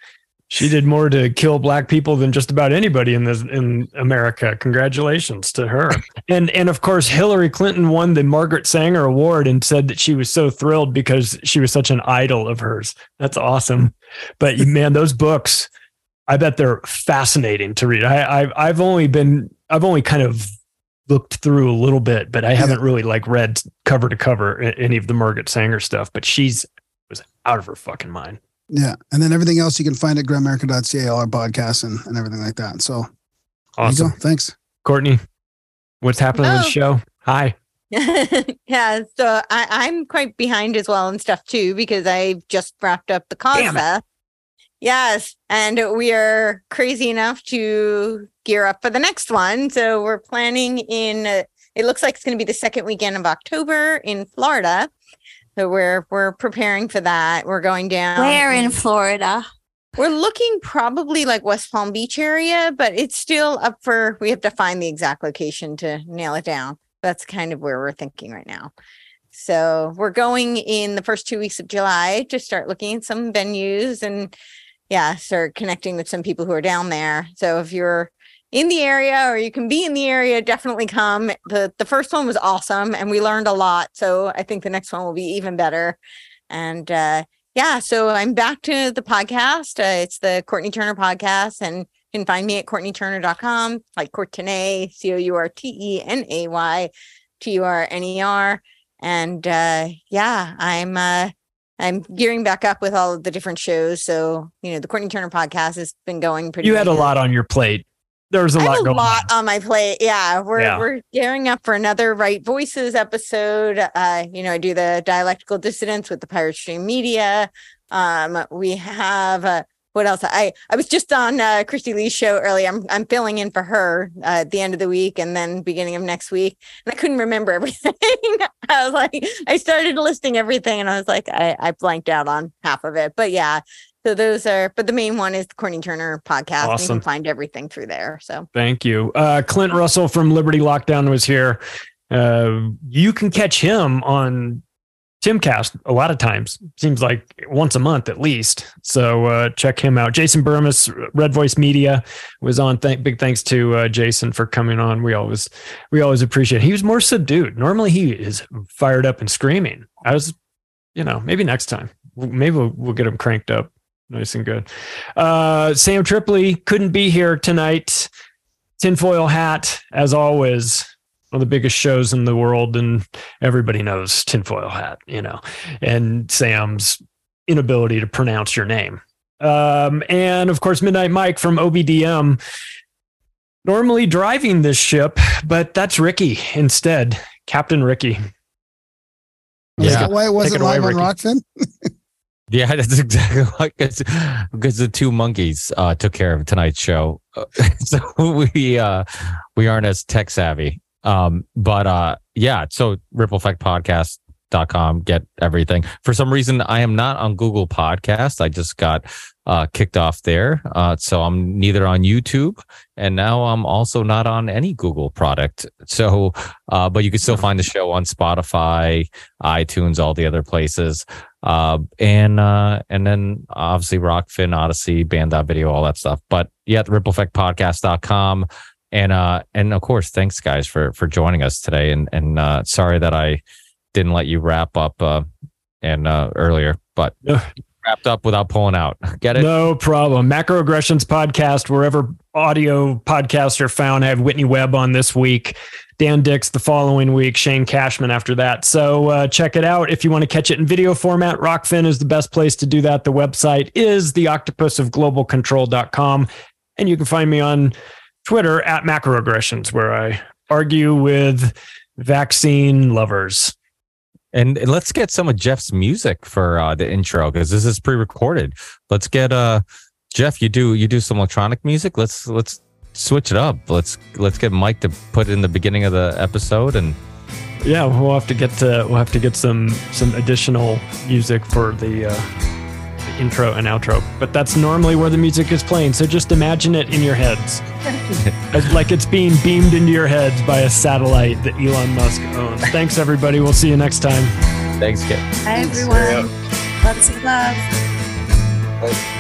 She did more to kill black people than just about anybody in this in America. Congratulations to her. And and of course Hillary Clinton won the Margaret Sanger Award and said that she was so thrilled because she was such an idol of hers. That's awesome. But man, those books, I bet they're fascinating to read. I, I've I've only been I've only kind of looked through a little bit, but I haven't really like read cover to cover any of the Margaret Sanger stuff. But she's was out of her fucking mind. Yeah. And then everything else you can find at gramerica.ca, all our podcasts and, and everything like that. So there you Awesome, go. Thanks. Courtenay. What's happening with the Oh. show? Hi. *laughs* yeah, so I, I'm quite behind as well and stuff too because I've just wrapped up the Damn it. Cosfa. Yes, and we are crazy enough to gear up for the next one. So we're planning in. Uh, it looks like it's going to be the second weekend of October in Florida. So we're we're preparing for that. We're going down. Where in Florida? We're looking probably like West Palm Beach area, but it's still up for we have to find the exact location to nail it down. That's kind of where we're thinking right now. So we're going in the first two weeks of July to start looking at some venues and yeah, start connecting with some people who are down there. So if you're in the area or you can be in the area, definitely come. The the first one was awesome and we learned a lot. So I think the next one will be even better. And uh yeah, so I'm back to the podcast. Uh, it's the Courtenay Turner podcast, and you can find me at CourtenayTurner.com, like Courtenay, C O U R T E N A Y T U R N E R. And uh, yeah, I'm uh, I'm gearing back up with all of the different shows. So you know, the Courtenay Turner podcast has been going pretty. You had a lot on your plate. There was a I lot a going lot on my plate. Yeah, we're Yeah. we're gearing up for another Right Voices episode. Uh, you know, I do the dialectical dissidence with the Pirate Stream Media. Um, we have uh, what else? I I was just on uh, Christy Lee's show earlier. I'm I'm filling in for her uh, at the end of the week and then beginning of next week, and I couldn't remember *laughs* everything. I was like, I started listing everything, and I was like, I I blanked out on half of it. But yeah. So those are, but the main one is the Courtenay Turner podcast. and You Awesome. can find everything through there. So Thank you. Uh, Clint Russell from Liberty Lockdown was here. Uh, you can catch him on Timcast a lot of times. Seems like once a month at least. So uh, check him out. Jason Bermas, Red Voice Media, was on. Th- big thanks to uh, Jason for coming on. We always we always appreciate. It. He was more subdued. Normally he is fired up and screaming. I was, you know, maybe next time. Maybe we'll, we'll get him cranked up, nice and good. Uh, Sam Tripoli couldn't be here tonight. Tinfoil hat, as always one of the biggest shows in the world, and everybody knows tinfoil hat, you know, and Sam's inability to pronounce your name. Um, and of course, Midnight Mike from OBDM, normally driving this ship, but that's Ricky instead, Captain Ricky. Yeah. Why was it live on Rokfin? yeah, that's exactly like because because the two monkeys uh, took care of tonight's show, *laughs* so we uh, we aren't as tech savvy um, but uh, yeah, so Ripple Effect Podcast dot com get everything. For some reason i am not on google podcast. I just got uh, kicked off there. Uh, so i'm neither on youtube and now i'm also not on any google product. So uh, but you can still find the show on spotify itunes all the other places. Uh, and uh, and then obviously rokfin Odysee band.video all that stuff. But yeah the ripple effect podcast.com and uh, and of course, thanks guys for for joining us today. And and uh, sorry that I didn't let you wrap up uh, and uh, earlier, but wrapped up without pulling out. *laughs* Get it? No problem. Macroaggressions podcast, wherever audio podcasts are found. I have Whitney Webb on this week, Dan Dicks the following week, Shane Cashman after that. So uh, check it out. If you want to catch it in video format, Rokfin is the best place to do that. The website is the octopus of globalcontrol.com. And you can find me on Twitter at macroaggressions, where I argue with vaccine lovers. And let's get some of Jeff's music for uh, the intro because this is pre-recorded. Let's get uh Jeff. You do you do some electronic music. Let's let's switch it up. Let's let's get Mike to put it in the beginning of the episode and. Yeah, we'll have to get to we'll have to get some some additional music for the. Uh, intro and outro, but that's normally where the music is playing. So just imagine it in your heads, As, like it's being beamed into your heads by a satellite that Elon Musk owns. Thanks, everybody. We'll see you next time. Thanks, Kit. Hi, everyone. Lots of love. Bye.